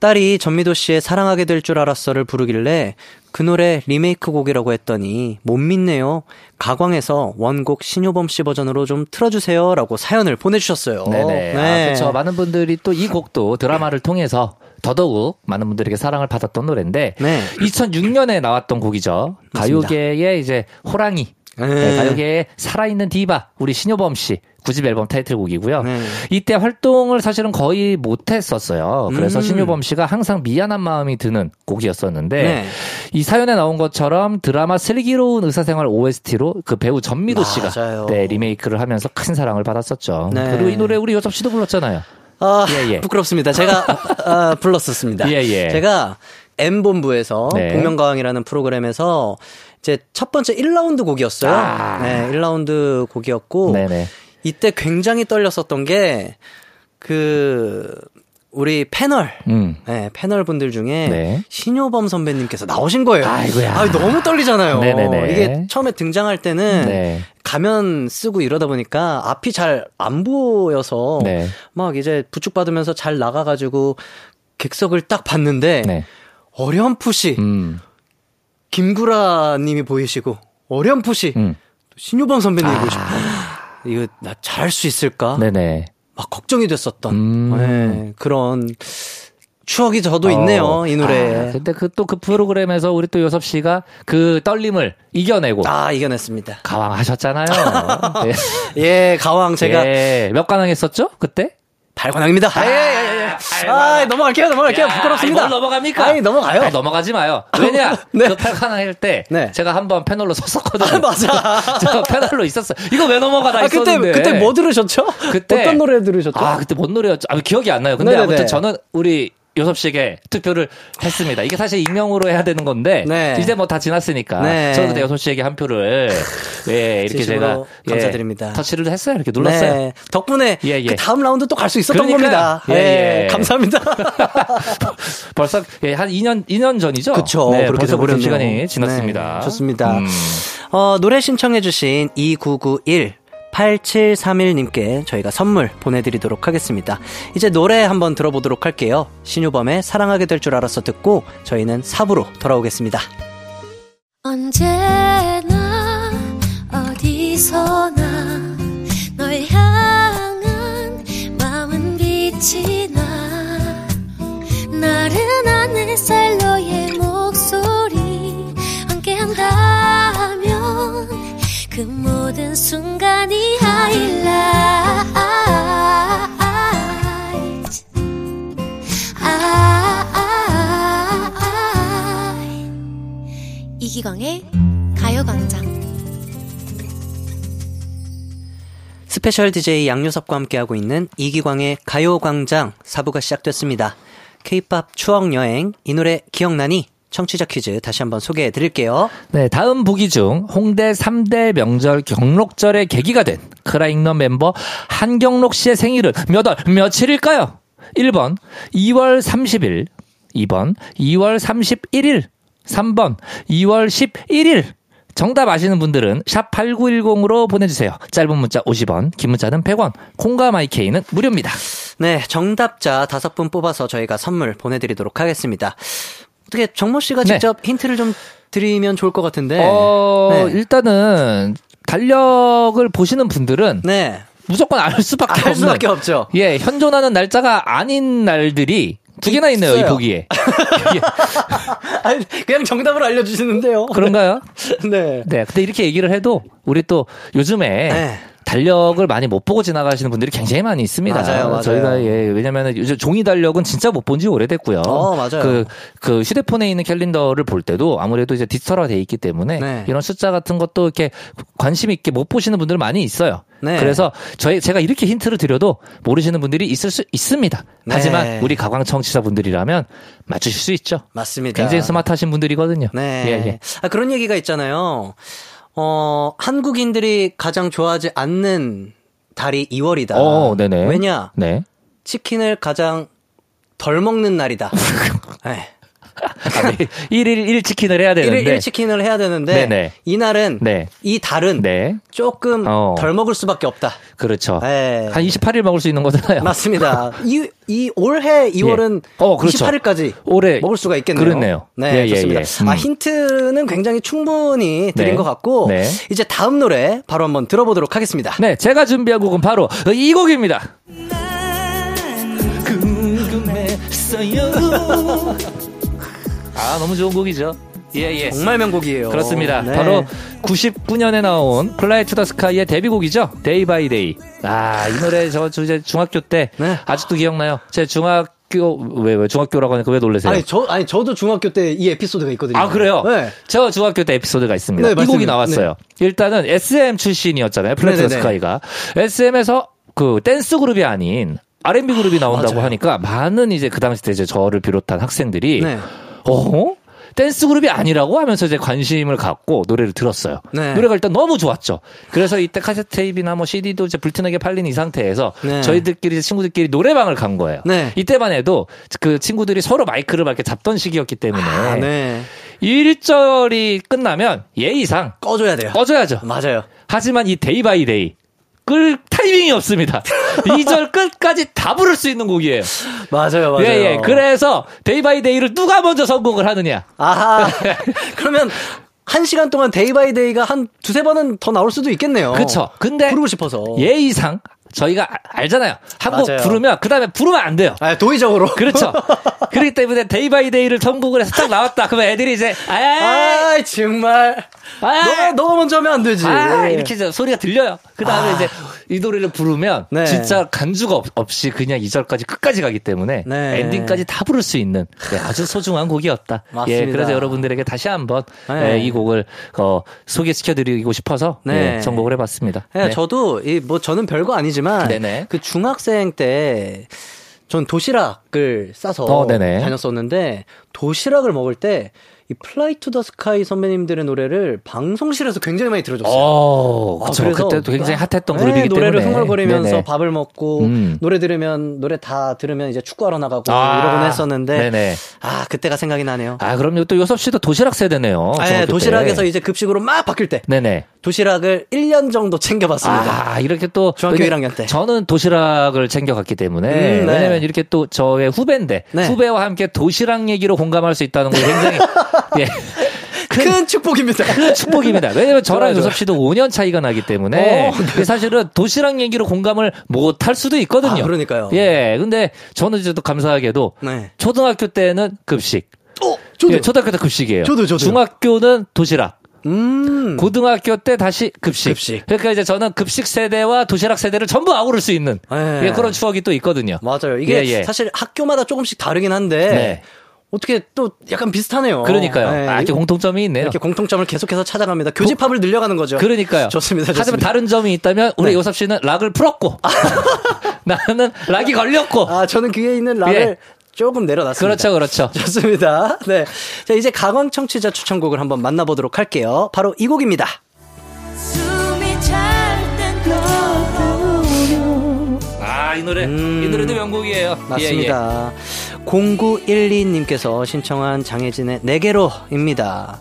딸이 전미도 씨의 사랑하게 될 줄 알았어를 부르길래 그 노래 리메이크 곡이라고 했더니 못 믿네요. 가광에서 원곡 신효범 씨 버전으로 좀 틀어주세요. 라고 사연을 보내주셨어요. 네네. 아, 그렇죠. 많은 분들이 또 이 곡도 드라마를 통해서 더더욱 많은 분들에게 사랑을 받았던 노래인데 네. 2006년에 나왔던 곡이죠. 맞습니다. 가요계의 이제 호랑이. 네. 네, 가요계의 살아있는 디바 우리 신효범 씨 9집 앨범 타이틀곡이고요. 네. 이때 활동을 사실은 거의 못했었어요. 그래서 음. 신효범 씨가 항상 미안한 마음이 드는 곡이었었는데 네. 이 사연에 나온 것처럼 드라마 슬기로운 의사생활 OST로 그 배우 전미도 씨가 맞아요. 네, 리메이크를 하면서 큰 사랑을 받았었죠. 네. 그리고 이 노래 우리 요섭 씨도 불렀잖아요. 아, 예, 예. 부끄럽습니다. 제가 아, 불렀었습니다. 예, 예. 제가 M본부에서 네. 복면가왕이라는 프로그램에서 제 첫 번째 1라운드 곡이었어요. 아. 네, 1라운드 곡이었고 네네. 이때 굉장히 떨렸었던 게 그 우리 패널 음. 네, 패널 분들 중에 네. 신효범 선배님께서 나오신 거예요. 아이고야. 아, 너무 떨리잖아요. 네네네. 이게 처음에 등장할 때는 네. 가면 쓰고 이러다 보니까 앞이 잘 안 보여서 네. 막 이제 부축 받으면서 잘 나가가지고 객석을 딱 봤는데 네. 어렴풋이 음. 김구라 님이 보이시고 어렴풋이 음. 신효범 선배님이 보이시고 이거 나 잘할 수 있을까? 네네. 막 걱정이 됐었던 음. 네, 그런 추억이 저도 있네요 어. 이 노래에. 아, 근데 그 또 그 프로그램에서 우리 또 요섭 씨가 그 떨림을 이겨내고 아 이겨냈습니다. 가왕하셨잖아요. 네. 예 가왕 제가 예. 몇 관왕 했었죠? 그때? 발관왕입니다. 아, 예, 예, 예. 아, 넘어갈게요, 넘어갈게요. 야, 부끄럽습니다. 아니, 뭘 넘어갑니까? 아니, 넘어가요. 아니, 넘어가지 마요. 왜냐? 네. 그 8관왕 할때 네. 제가 한번 패널로 섰었거든요. 아, 맞아. 저 패널로 있었어요. 이거 왜 넘어가 나 아, 그때, 있었는데. 그때 뭐 들으셨죠? 그때 어떤 노래 들으셨죠? 아, 그때 뭔 노래였죠? 아, 기억이 안 나요. 근데 네네네. 아무튼 저는 우리 요섭 씨에게 투표를 했습니다. 이게 사실 익명으로 해야 되는 건데 네. 이제 뭐 다 지났으니까 네. 저도 요섭 씨에게 한 표를 예, 이렇게 제가 진심으로 감사드립니다. 터치를 했어요. 이렇게 눌렀어요. 네. 덕분에 예, 예. 그 다음 라운드 또 갈 수 있었던 그러니까요. 겁니다. 예, 예, 예. 감사합니다. 벌써 예, 한 2년 2년 전이죠. 그쵸. 네, 벌써 돼버렸네요. 시간이 지났습니다. 네, 좋습니다. 음. 어, 노래 신청해 주신 2991 8731님께 저희가 선물 보내드리도록 하겠습니다. 이제 노래 한번 들어보도록 할게요. 신유범의 사랑하게 될 줄 알았어 듣고 저희는 4부로 돌아오겠습니다. 언제나 어디서나 널 향한 마음은 빛이 나 나른한 햇살 그 모든 순간이 이기광의 가요광장 스페셜 DJ 양요섭과 함께하고 있는 이기광의 가요광장 4부가 시작됐습니다. K-팝 추억여행, 이 노래 기억나니? 청취자 퀴즈 다시 한번 소개해 드릴게요. 네, 다음 보기 중 홍대 3대 명절 경록절의 계기가 된 크라잉넛 멤버 한경록 씨의 생일은 몇 월, 며칠일까요? 1번 2월 30일, 2번 2월 31일, 3번 2월 11일. 정답 아시는 분들은 샵 8910으로 보내주세요. 짧은 문자 50원, 긴 문자는 100원, 콩과 마이케이는 무료입니다. 네, 정답자 다섯 분 뽑아서 저희가 선물 보내드리도록 하겠습니다. 어떻게 정모 씨가 네. 직접 힌트를 좀 드리면 좋을 것 같은데. 어, 네. 일단은 달력을 보시는 분들은 네. 무조건 알 수밖에 알 없는 수밖에 없죠. 예, 현존하는 날짜가 아닌 날들이 두 개나 있네요, 이 있어요. 보기에. 예, 아니, 그냥 정답을 알려주시는데요. 그런가요? 네. 네, 근데 이렇게 얘기를 해도 우리 또 요즘에 네. 달력을 많이 못 보고 지나가시는 분들이 굉장히 많이 있습니다. 맞아요, 맞아요. 저희가 예, 왜냐면은 요즘 종이 달력은 진짜 못 본 지 오래됐고요. 어, 맞아요. 그, 그 휴대폰에 있는 캘린더를 볼 때도 아무래도 이제 디지털화 돼 있기 때문에 네. 이런 숫자 같은 것도 이렇게 관심 있게 못 보시는 분들 많이 있어요. 네. 그래서 저희 제가 이렇게 힌트를 드려도 모르시는 분들이 있을 수 있습니다. 네. 하지만 우리 가광 청취자분들이라면 맞추실 수 있죠. 맞습니다. 굉장히 스마트하신 분들이거든요. 네. 예, 예. 아, 그런 얘기가 있잖아요. 어, 한국인들이 가장 좋아하지 않는 달이 2월이다. 어, 네네. 왜냐? 네. 치킨을 가장 덜 먹는 날이다. 네. 아, 네. 1일 1 치킨을 해야 1일 되는데. 1치킨을 해야 되는데 네네. 이날은 네. 이 달은 네. 조금 어. 덜 먹을 수밖에 없다. 그렇죠. 네. 한 28일 먹을 수 있는 거잖아요. 맞습니다. 이, 이 올해 2월은 예. 어, 그렇죠. 28일까지 올해 먹을 수가 있겠네요. 그렇네요. 네, 예, 예, 좋습니다. 예. 음. 아, 힌트는 굉장히 충분히 드린 네. 것 같고 네. 이제 다음 노래 바로 한번 들어보도록 하겠습니다. 네, 제가 준비한 곡은 바로 이 곡입니다. 아, 너무 좋은 곡이죠. 예, 예. 정말 명곡이에요. 그렇습니다. 네. 바로 99년에 나온 Fly to the Sky의 데뷔곡이죠. Day by Day. 아, 이 노래 저 이제 중학교 때 네. 아직도 기억나요. 제 중학교 왜 왜 중학교라고 하니까 왜 놀라세요? 아니 저 아니 저도 중학교 때 이 에피소드가 있거든요. 아, 그래요? 네. 저 중학교 때 에피소드가 있습니다. 네, 이 곡이 나왔어요. 일단은 SM 출신이었잖아요. Fly to the. Sky가. SM에서 그 댄스 그룹이 아닌 R&B 그룹이 나온다고. 하니까 많은 이제 그 당시 때 이제 저를 비롯한 학생들이 네. 어? 댄스 그룹이 아니라고 하면서 이제 관심을 갖고 노래를 들었어요. 네. 노래가 일단 너무 좋았죠. 그래서 이때 카세트 테이프나 뭐 CD도 이제 불티나게 팔린 이 상태에서 네. 저희들끼리 친구들끼리 노래방을 간 거예요. 네. 이때만 해도 그 친구들이 서로 마이크를 막 이렇게 잡던 시기였기 때문에 아, 네. 1절이 끝나면 예의상 꺼줘야 돼요. 꺼줘야죠. 맞아요. 하지만 이 Day by Day 끌 타이밍이 없습니다. 2절 끝까지 다 부를 수 있는 곡이에요. 맞아요, 맞아요. 예, 예. 그래서 Day by Day를 누가 먼저 선곡을 하느냐. 아하. 그러면 한 시간 동안 Day by Day가 한 두세 번은 더 나올 수도 있겠네요. 그쵸. 근데 부르고 싶어서. 예의상 저희가 아- 알잖아요. 한 곡. 부르면 그 다음에 부르면 안 돼요. 아, 도의적으로. 그렇죠. 그렇기 때문에 Day by Day를 선곡을 해서 딱 나왔다. 그러면 애들이 이제 아, 아, 정말. 아, 너가, 너가 먼저 하면 안 되지. 아, 이렇게 이제 소리가 들려요. 그 다음에 아. 이제 이 노래를 부르면 네. 진짜 간주가 없, 없이 그냥 2절까지 끝까지 가기 때문에 네. 엔딩까지 다 부를 수 있는 네, 아주 소중한 곡이었다. 맞습니다. 예, 그래서 여러분들에게 다시 한번 네. 예, 이 곡을 어, 소개시켜드리고 싶어서 네. 예, 선곡을 해봤습니다. 예, 네. 저도 이 뭐 저는 별거 아니 지만 네네. 그 중학생 때 전 도시락을 싸서 어. 다녔었는데 도시락을 먹을 때 이 Fly to the Sky 선배님들의 노래를 방송실에서 굉장히 많이 들어줬어요. 어, 아, 그쵸. 그래서 그때도 굉장히 나- 핫했던 네, 그룹이기 노래를 때문에. 흥얼거리면서 네네. 밥을 먹고 음. 노래 들으면 노래 다 들으면 이제 축구하러 나가고 아, 이러곤 했었는데 네네. 아 그때가 생각이 나네요. 아, 그럼요. 또 요섭 씨도 도시락 세대네요. 아, 때. 도시락에서 이제 급식으로 막 바뀔 때 네네. 도시락을 1년 정도 챙겨봤습니다. 아, 이렇게 또. 중학교 왜냐- 1학년 때. 저는 도시락을 챙겨갔기 때문에. 음, 네. 왜냐면 이렇게 또 저의 후배인데. 네. 후배와 함께 도시락 얘기로 공감할 수 있다는 게 굉장히. 예. 큰, 축복입니다. 큰 축복입니다. 왜냐면 저랑 좋아요, 요섭 씨도 5년 차이가 나기 때문에 어, 이게 사실은 도시락 얘기로 공감을 못 할 수도 있거든요. 아, 그러니까요. 예. 근데 저는 이제 또 감사하게도 네. 초등학교 때는 급식. 어, 저도. 예, 초등학교 때 급식이에요. 저도요, 저도요. 중학교는 도시락. 음. 고등학교 때 다시 급식. 급식. 그러니까 이제 저는 급식 세대와 도시락 세대를 전부 아우를 수 있는 네. 예, 그런 추억이 또 있거든요. 맞아요. 이게 예, 예. 사실 학교마다 조금씩 다르긴 한데 네. 어떻게 또 약간 비슷하네요. 그러니까요. 네. 아, 이렇게 공통점이 있네요. 이렇게 공통점을 계속해서 찾아갑니다. 교집합을 늘려가는 거죠. 그러니까요. 좋습니다. 하지만 좋습니다. 다른 점이 있다면 우리 네. 요섭 씨는 락을 풀었고 나는 락이 걸렸고. 아, 저는 귀에 있는 락을 예. 조금 내려놨습니다. 그렇죠, 그렇죠. 좋습니다. 네. 자, 이제 가광 청취자 추천곡을 한번 만나보도록 할게요. 바로 이 곡입니다. 아, 이 노래, 이 노래도 명곡이에요. 음. 맞습니다. 0912님께서 신청한 장혜진의 내게로입니다.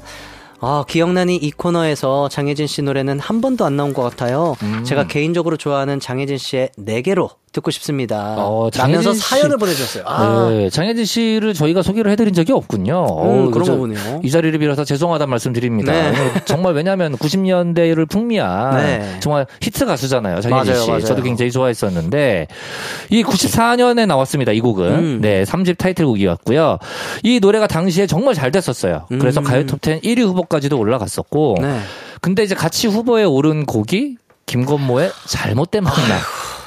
아, 기억나니 이 코너에서 장혜진 씨 노래는 한 번도 안 나온 것 같아요. 음. 제가 개인적으로 좋아하는 장혜진 씨의 내게로 듣고 싶습니다. 어, 씨. 사연을 보내주셨어요. 아, 네, 장혜진 씨를 저희가 소개를 해드린 적이 없군요. 음, 그런 그래서 거 보네요. 이 자리를 빌어서 죄송하다는 말씀드립니다. 네. 정말 왜냐하면 90년대를 풍미한 네. 정말 히트 가수잖아요. 장혜진 맞아요, 씨. 맞아요. 저도 굉장히 좋아했었는데 이 94년에 나왔습니다. 이 곡은 음. 네 3집 타이틀곡이었고요. 이 노래가 당시에 정말 잘 됐었어요. 그래서 음. 가요 톱10 1위 후보까지도 올라갔었고. 네. 근데 이제 같이 후보에 오른 곡이 김건모의 잘못된 만남.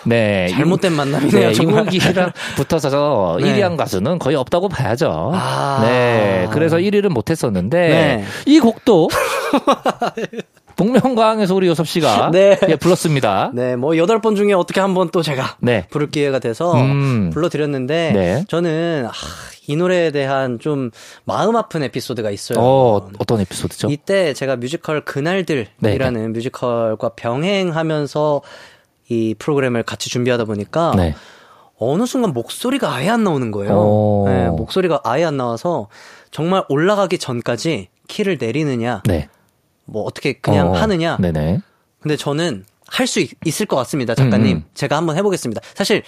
네. 잘못된 만남이네요, 네, 이 정말. 곡이랑 붙어서 네. 1위 한 가수는 거의 없다고 봐야죠. 아. 네. 그래서 1위를 못 했었는데 네. 이 곡도 복면가왕에서 우리 요섭 씨가 네. 예, 불렀습니다. 네, 뭐 여덟 번 중에 어떻게 한 번 또 제가 네. 부를 기회가 돼서 음. 불러드렸는데 네. 저는 아, 이 노래에 대한 좀 마음 아픈 에피소드가 있어요. 어, 어떤 에피소드죠? 이때 제가 뮤지컬 그날들이라는 뮤지컬과 병행하면서 이 프로그램을 같이 준비하다 보니까 네. 어느 순간 목소리가 아예 안 나오는 거예요. 오. 네, 목소리가 아예 안 나와서 정말 올라가기 전까지 키를 내리느냐, 네. 뭐 어떻게 그냥 어, 하느냐. 네네. 근데 저는 할 수 있을 것 같습니다, 작가님. 음, 음. 제가 한번 해보겠습니다. 사실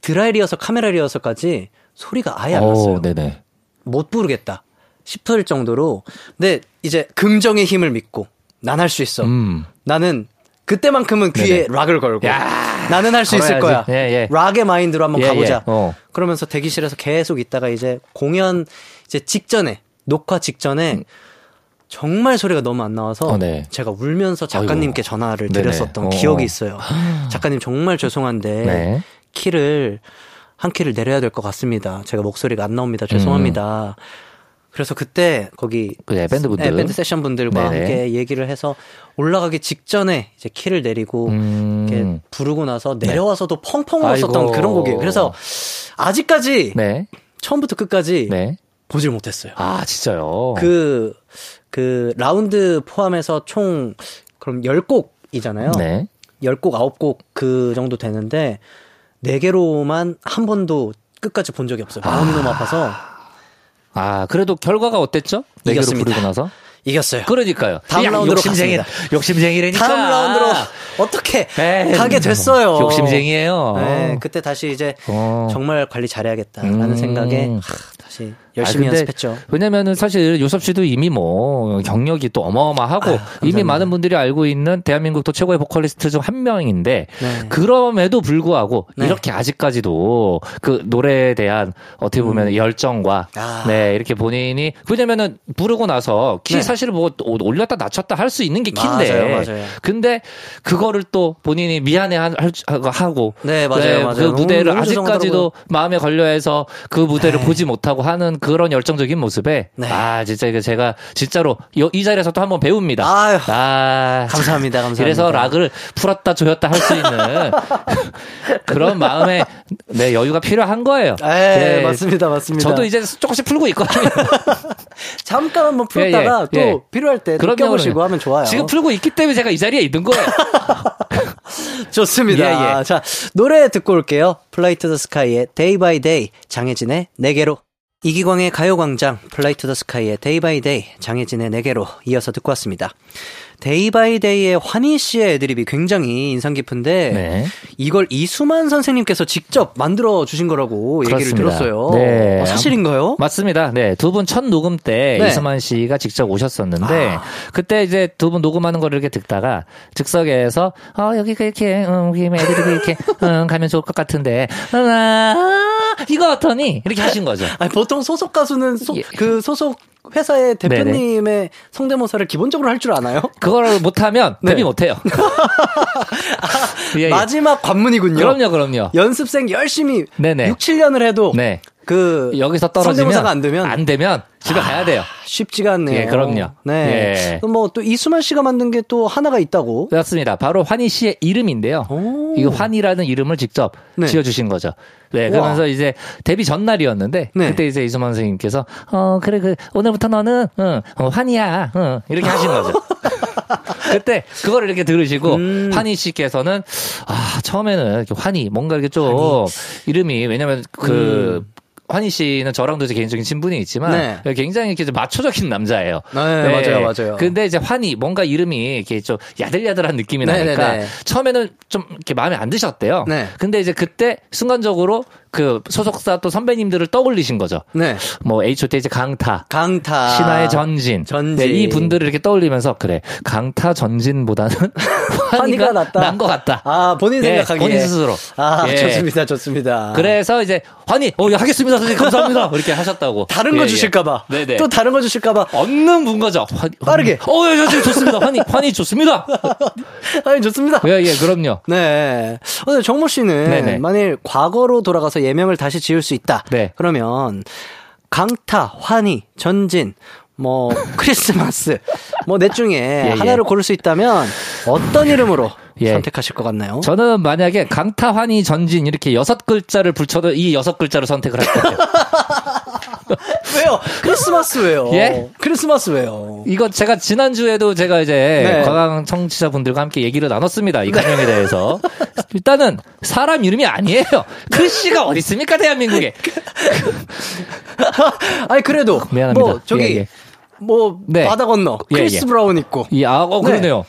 드라이 리허설, 카메라 리허설까지 소리가 아예 안 났어요. 오, 네네. 못 부르겠다 싶을 정도로. 근데 이제 긍정의 힘을 믿고 난 할 수 있어. 음. 나는 그때만큼은 귀에 네네. 락을 걸고 야, 나는 할 수 있을 거야. 예, 예. 락의 마인드로 한번 예, 가보자. 예. 어. 그러면서 대기실에서 계속 있다가 이제 공연 이제 직전에 녹화 직전에 정말 소리가 너무 안 나와서 음. 어, 네. 제가 울면서 작가님께 아이고. 전화를 네네. 드렸었던 어. 기억이 있어요. 작가님 정말 죄송한데 네. 키를 한 키를 내려야 될 것 같습니다. 제가 목소리가 안 나옵니다. 죄송합니다. 그래서 그때 거기 그, 네, 밴드 분들. 네, 밴드 세션 분들과 네네. 함께 얘기를 해서 올라가기 직전에 이제 키를 내리고 음. 이렇게 부르고 나서 내려와서도 펑펑 울었었던. 그런 곡이에요. 그래서 아직까지 네. 처음부터 끝까지 네. 보질 못했어요. 아, 진짜요? 그, 그, 라운드 포함해서 총, 그럼 10곡이잖아요. 네. 10곡, 9곡 그 정도 되는데, 4개로만 한 번도 끝까지 본 적이 없어요. 마음이 너무 아파서 아, 그래도 결과가 어땠죠? 네 이겼습니다. 부르고 나서? 이겼어요. 그러니까요. 다음 야, 라운드로 욕심쟁이. 욕심쟁이라니까. 다음 라운드로 어떻게 에이, 가게 됐어요. 욕심쟁이에요. 네, 그때 다시 이제 어. 정말 관리 잘해야겠다라는 음. 생각에 하, 다시 열심히 아, 연습했죠. 왜냐면은 사실 요섭 씨도 이미 뭐 경력이 또 어마어마하고 아유, 이미. 많은 분들이 알고 있는 대한민국 또 최고의 보컬리스트 중 한 명인데 네. 그럼에도 불구하고 네. 이렇게 아직까지도 그 노래에 대한 어떻게 보면 열정과 음. 아. 네 이렇게 본인이 왜냐면은 부르고 나서 키 네. 사실 뭐 올렸다 낮췄다 할 수 있는 게 키인데 맞아요, 맞아요. 근데 그거를 또 본인이 미안해 할- 하고 네, 맞아요, 맞아요. 그 너무- 무대를 너무 아직까지도. 마음에 걸려해서 그 무대를 네. 보지 못하고 하는 그런 열정적인 모습에 네. 아 진짜 이거 제가 진짜로 여- 이 자리에서 또 한번 배웁니다. 아유, 아, 감사합니다, 감사합니다. 그래서 락을 풀었다 조였다 할 수 있는 그런 마음에 네 여유가 필요한 거예요. 네, 맞습니다, 맞습니다. 저도 이제 조금씩 풀고 있거든요. 잠깐 한번 풀었다가 예, 예. 또 필요할 때 느껴보시고. 하면 좋아요. 지금 풀고 있기 때문에 제가 이 자리에 있는 거예요. 좋습니다. 예, 예. 자, 노래 듣고 올게요. Fly to the Sky의 Day by Day, 장혜진의 내게로. 이기광의 가요광장, Fly to the Sky의 Day by Day, 장혜진의 내게로 이어서 듣고 왔습니다. Day by Day의 환희 씨의 애드립이 굉장히 인상 깊은데 네. 이걸 이수만 선생님께서 직접 만들어 주신 거라고 얘기를 그렇습니다. 들었어요. 네. 어, 사실인가요? 맞습니다. 네. 두 분 첫 녹음 때 네. 이수만 씨가 직접 오셨었는데 아. 그때 이제 두 분 녹음하는 거를 이렇게 듣다가 즉석에서 어 여기가 이렇게 음, 여기 애드립이 이렇게 음, 가면 좋을 것 같은데 아, 이거 어떠니? 이렇게 하신 거죠. 아니, 보통 소속 가수는 소- 예. 그 소속 회사의 대표님의 성대모사를 기본적으로 할 줄 아나요? 그거를 못하면 네. 데뷔 못해요. 예, 예. 마지막 관문이군요. 그럼요, 그럼요. 연습생 열심히 네네. 6, 7년을 해도 네. 그 여기서 떨어지면 성대모사가 안 되면 안 되면 집에 가야 돼요. 쉽지가 않네요. 예, 그럼요. 네. 예. 뭐또 이수만 씨가 만든 게 또 하나가 있다고. 그렇습니다. 바로 환희 씨의 이름인데요. 오. 이거 환희라는 이름을 직접 네. 지어 주신 거죠. 네. 그러면서 이제 데뷔 전날이었는데 네. 그때 이제 이수만 선생님께서 어 그래 그 오늘부터 너는 응, 어, 환희야, 응, 이렇게 하신 거죠. 그때 그거를 이렇게 들으시고 음. 환희 씨께서는 아 처음에는 이렇게 환희 뭔가 이렇게 좀 이름이 왜냐면 그 환희 씨는 저랑도 이제 개인적인 친분이 있지만 음. 네. 굉장히 이렇게 좀 마초적인 남자예요. 네, 맞아요, 맞아요. 근데 이제 환희 뭔가 이름이 이렇게 좀 야들야들한 느낌이 네, 나니까 네, 네. 처음에는 좀 이렇게 마음에 안 드셨대요. 네. 근데 이제 그때 순간적으로 그 소속사 또 선배님들을 떠올리신 거죠. 네. 뭐 H.O.T. 이제 강타, 강타. 신화의 전진, 전진. 네, 이 분들을 이렇게 떠올리면서 그래 강타 전진보다는 환희가 낫다. 난 것 같다. 아, 본인 예, 생각하기에. 본인 스스로. 아, 예. 좋습니다, 좋습니다. 그래서 이제 환희, 어, 예, 하겠습니다, 선생님 감사합니다. 이렇게 하셨다고. 다른 예, 거 예. 주실까봐. 네네. 또 다른 거 주실까봐. 얻는 분 거죠. 환, 빠르게. 환희. 어, 예, 예, 좋습니다. 환희, 환희 좋습니다. 아니, 좋습니다. 예, 예, 그럼요. 네. 근데 정모 씨는 네네. 만일 과거로 돌아가서 예명을 다시 지을 수 있다. 네. 그러면 강타, 환희, 전진, 뭐 크리스마스 뭐 넷 중에 예. 하나를 고를 수 있다면 어떤 이름으로 예. 선택하실 것 같나요? 저는 만약에 강타, 환희, 전진 이렇게 여섯 글자를 붙여도 이 여섯 글자를 선택을 할 거예요. 왜요? 크리스마스 왜요? 예? 크리스마스 왜요? 이거 제가 지난주에도 제가 이제 네. 과강 청취자분들과 함께 얘기를 나눴습니다. 이 가명에 대해서. 일단은 사람 이름이 아니에요. 크리 씨가 어디 있습니까, 대한민국에. 아니 그래도 미안합니다. 뭐 저기 예, 예. 뭐 네. 바다 건너 예, 크리스 예. 브라운 있고 이, 아, 어, 네. 그러네요.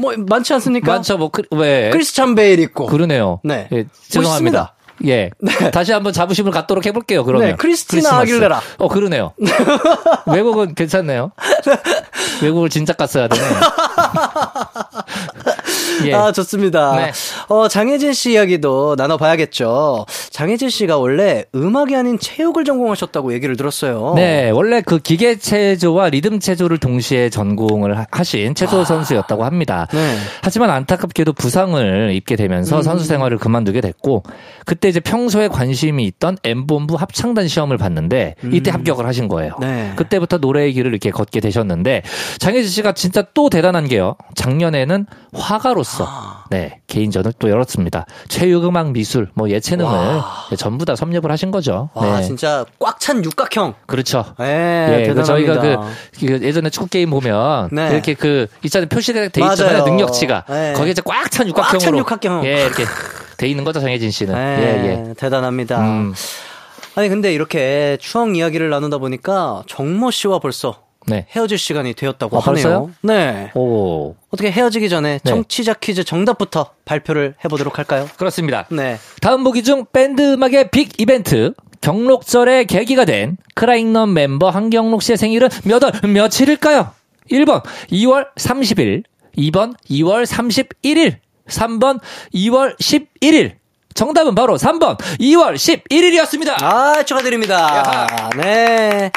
뭐 많지 않습니까? 많죠, 뭐, 그, 왜. 크리스찬 베일 있고 그러네요. 네. 예, 죄송합니다. 예. 다시 한번 자부심을 갖도록 해볼게요, 그러면. 네, 크리스티나 크리스마스. 아길레라. 어, 그러네요. 외국은 괜찮네요. 외국을 진짜 갔어야 되네. 예. 아, 좋습니다. 네. 어, 장혜진 씨 이야기도 나눠봐야겠죠. 장혜진 씨가 원래 음악이 아닌 체육을 전공하셨다고 얘기를 들었어요. 네, 원래 그 기계 체조와 리듬 체조를 동시에 전공을 하- 하신 체조 선수였다고 합니다. 네. 하지만 안타깝게도 부상을 입게 되면서 음. 선수 생활을 그만두게 됐고 그때 이제 평소에 관심이 있던 M본부 합창단 시험을 봤는데 이때 합격을 하신 거예요. 음. 네. 그때부터 노래의 길을 이렇게 걷게 되셨는데 장혜진 씨가 진짜 또 대단한 게요. 작년에는 화가로 서 아. 네 개인전을 또 열었습니다. 체육음악 미술 뭐 예체능을 와. 네, 전부 다 섭렵을 하신 거죠. 와, 네. 진짜 꽉 찬 육각형. 그렇죠. 네, 예, 그. 저희가 그, 그 예전에 축구 게임 보면 네. 이렇게 그 있잖아요 표시가 돼. 있잖아요 능력치가 네. 거기에 이제 꽉찬꽉찬 육각형으로 육각형. 예 이렇게 돼 있는 거죠 정혜진 씨는 네, 예 예. 대단합니다. 음. 아니, 근데 이렇게 추억 이야기를 나누다 보니까 정모 씨와 벌써 네. 헤어질 시간이 되었다고 아, 하네요. 벌써요? 네. 오 어떻게 헤어지기 전에 네. 청취자 퀴즈 정답부터 발표를 해보도록 할까요? 그렇습니다. 네. 다음 보기 중 밴드 음악의 빅 이벤트 경록절의 계기가 된 크라잉넌 멤버 한경록 씨의 생일은 몇 월 며칠일까요? 1번 2월 30일, 2번 2월 31일, 3번 2월 11일. 정답은 바로 3번 2월 11일이었습니다. 아, 축하드립니다. 네.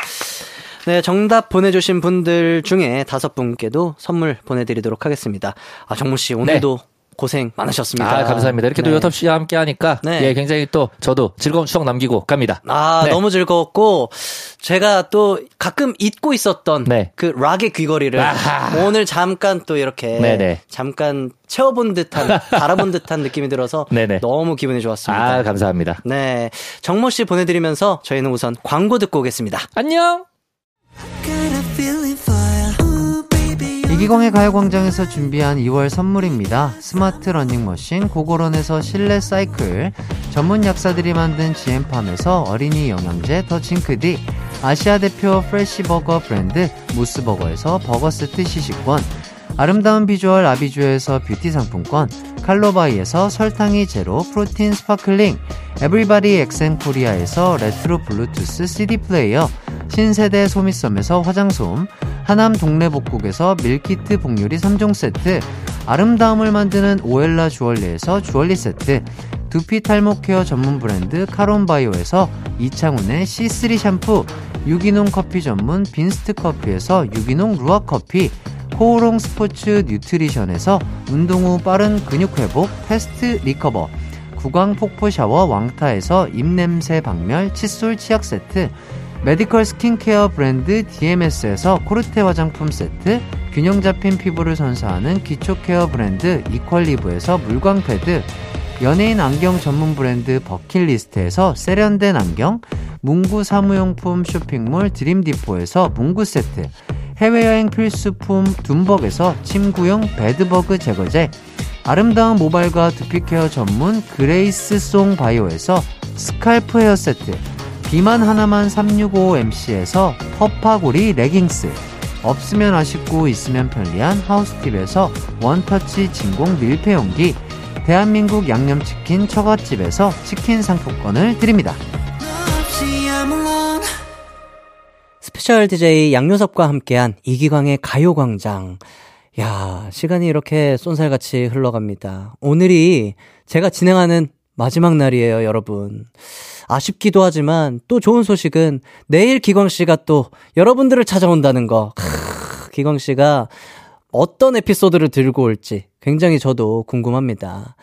네, 정답 보내주신 분들 중에 다섯 분께도 선물 보내드리도록 하겠습니다. 아, 정모 씨, 오늘도 고생 많으셨습니다. 아, 감사합니다. 이렇게 또 네. 요섭 씨와 함께 하니까 네. 예, 굉장히 또 저도 즐거운 추억 남기고 갑니다. 아, 네. 너무 즐거웠고, 제가 또 가끔 잊고 있었던 네. 그 락의 귀걸이를 아하. 오늘 잠깐 또 이렇게 네네. 잠깐 채워본 듯한, 달아본 듯한 느낌이 들어서 네네. 너무 기분이 좋았습니다. 아, 감사합니다. 네. 정모 씨 보내 드리면서 저희는 우선 광고 듣고 오겠습니다. 안녕! 이기광의 가요광장에서 준비한 2월 선물입니다. 스마트 러닝머신 고고런에서 실내 사이클, 전문 약사들이 만든 GM팜에서 어린이 영양제 더 징크디, 아시아 대표 프레시버거 브랜드 무스버거에서 버거 세트 시식권, 아름다운 비주얼 아비주에서 뷰티 상품권, 칼로바이에서 설탕이 제로 프로틴 스파클링, 에브리바디 엑센 코리아에서 레트로 블루투스 CD 플레이어, 신세대 소미섬에서 화장솜, 하남 동래복국에서 밀키트 복요리 3종 세트, 아름다움을 만드는 오엘라 주얼리에서 주얼리 세트, 두피 탈모 케어 전문 브랜드 카론바이오에서 이창훈의 C3 샴푸, 유기농 커피 전문 빈스트 커피에서 유기농 루아 커피, 코오롱 스포츠 뉴트리션에서 운동 후 빠른 근육 회복 패스트 리커버, 구강 폭포 샤워 왕타에서 입냄새 박멸 칫솔 치약 세트, 메디컬 스킨케어 브랜드 DMS에서 코르테 화장품 세트, 균형 잡힌 피부를 선사하는 기초 케어 브랜드 이퀄리브에서 물광 패드, 연예인 안경 전문 브랜드 버킷리스트에서 세련된 안경, 문구 사무용품 쇼핑몰 드림디포에서 문구 세트, 해외여행 필수품 둠벅에서 침구용 베드버그 제거제, 아름다운 모발과 두피케어 전문 그레이스 송 바이오에서 스칼프 헤어 세트, 비만 하나만 365MC에서 허파고리 레깅스, 없으면 아쉽고 있으면 편리한 하우스팁에서 원터치 진공 밀폐용기, 대한민국 양념치킨 처갓집에서 치킨 상품권을 드립니다. 스페셜 DJ 양요섭과 함께한 이기광의 가요광장. 야, 시간이 이렇게 쏜살같이 흘러갑니다. 오늘이 제가 진행하는 마지막 날이에요, 여러분. 아쉽기도 하지만 또 좋은 소식은 내일 기광 씨가 또 여러분들을 찾아온다는 거. 크, 기광 씨가 어떤 에피소드를 들고 올지 굉장히 저도 궁금합니다.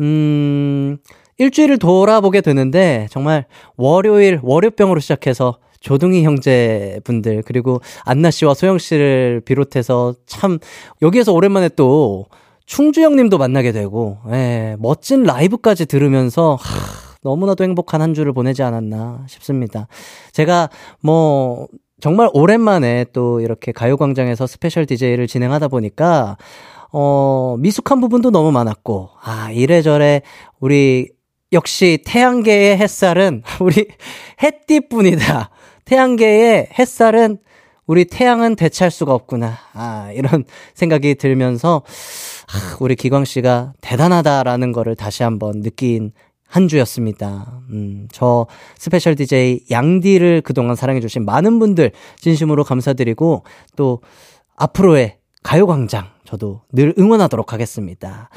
음, 일주일을 돌아보게 되는데 정말 월요일 월요병으로 시작해서 조둥이 형제분들 그리고 안나 씨와 소영 씨를 비롯해서 참 여기에서 오랜만에 또 충주 형님도 만나게 되고 예, 멋진 라이브까지 들으면서 하, 너무나도 행복한 한 주를 보내지 않았나 싶습니다. 제가 뭐 정말 오랜만에 또 이렇게 가요광장에서 스페셜 DJ를 진행하다 보니까 어, 미숙한 부분도 너무 많았고, 아, 이래저래 우리 역시 태양계의 햇살은 우리 햇띠뿐이다. 태양계의 햇살은 우리 태양은 대체할 수가 없구나. 아, 이런 생각이 들면서 아, 우리 기광 씨가 대단하다라는 거를 다시 한번 느낀 한 주였습니다. 음, 저 스페셜 DJ 양디를 그동안 사랑해주신 많은 분들 진심으로 감사드리고 또 앞으로의 가요광장 저도 늘 응원하도록 하겠습니다.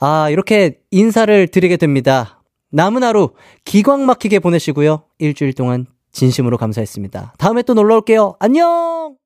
아, 이렇게 인사를 드리게 됩니다. 남은 하루 기광 막히게 보내시고요. 일주일 동안 진심으로 감사했습니다. 다음에 또 놀러 올게요. 안녕!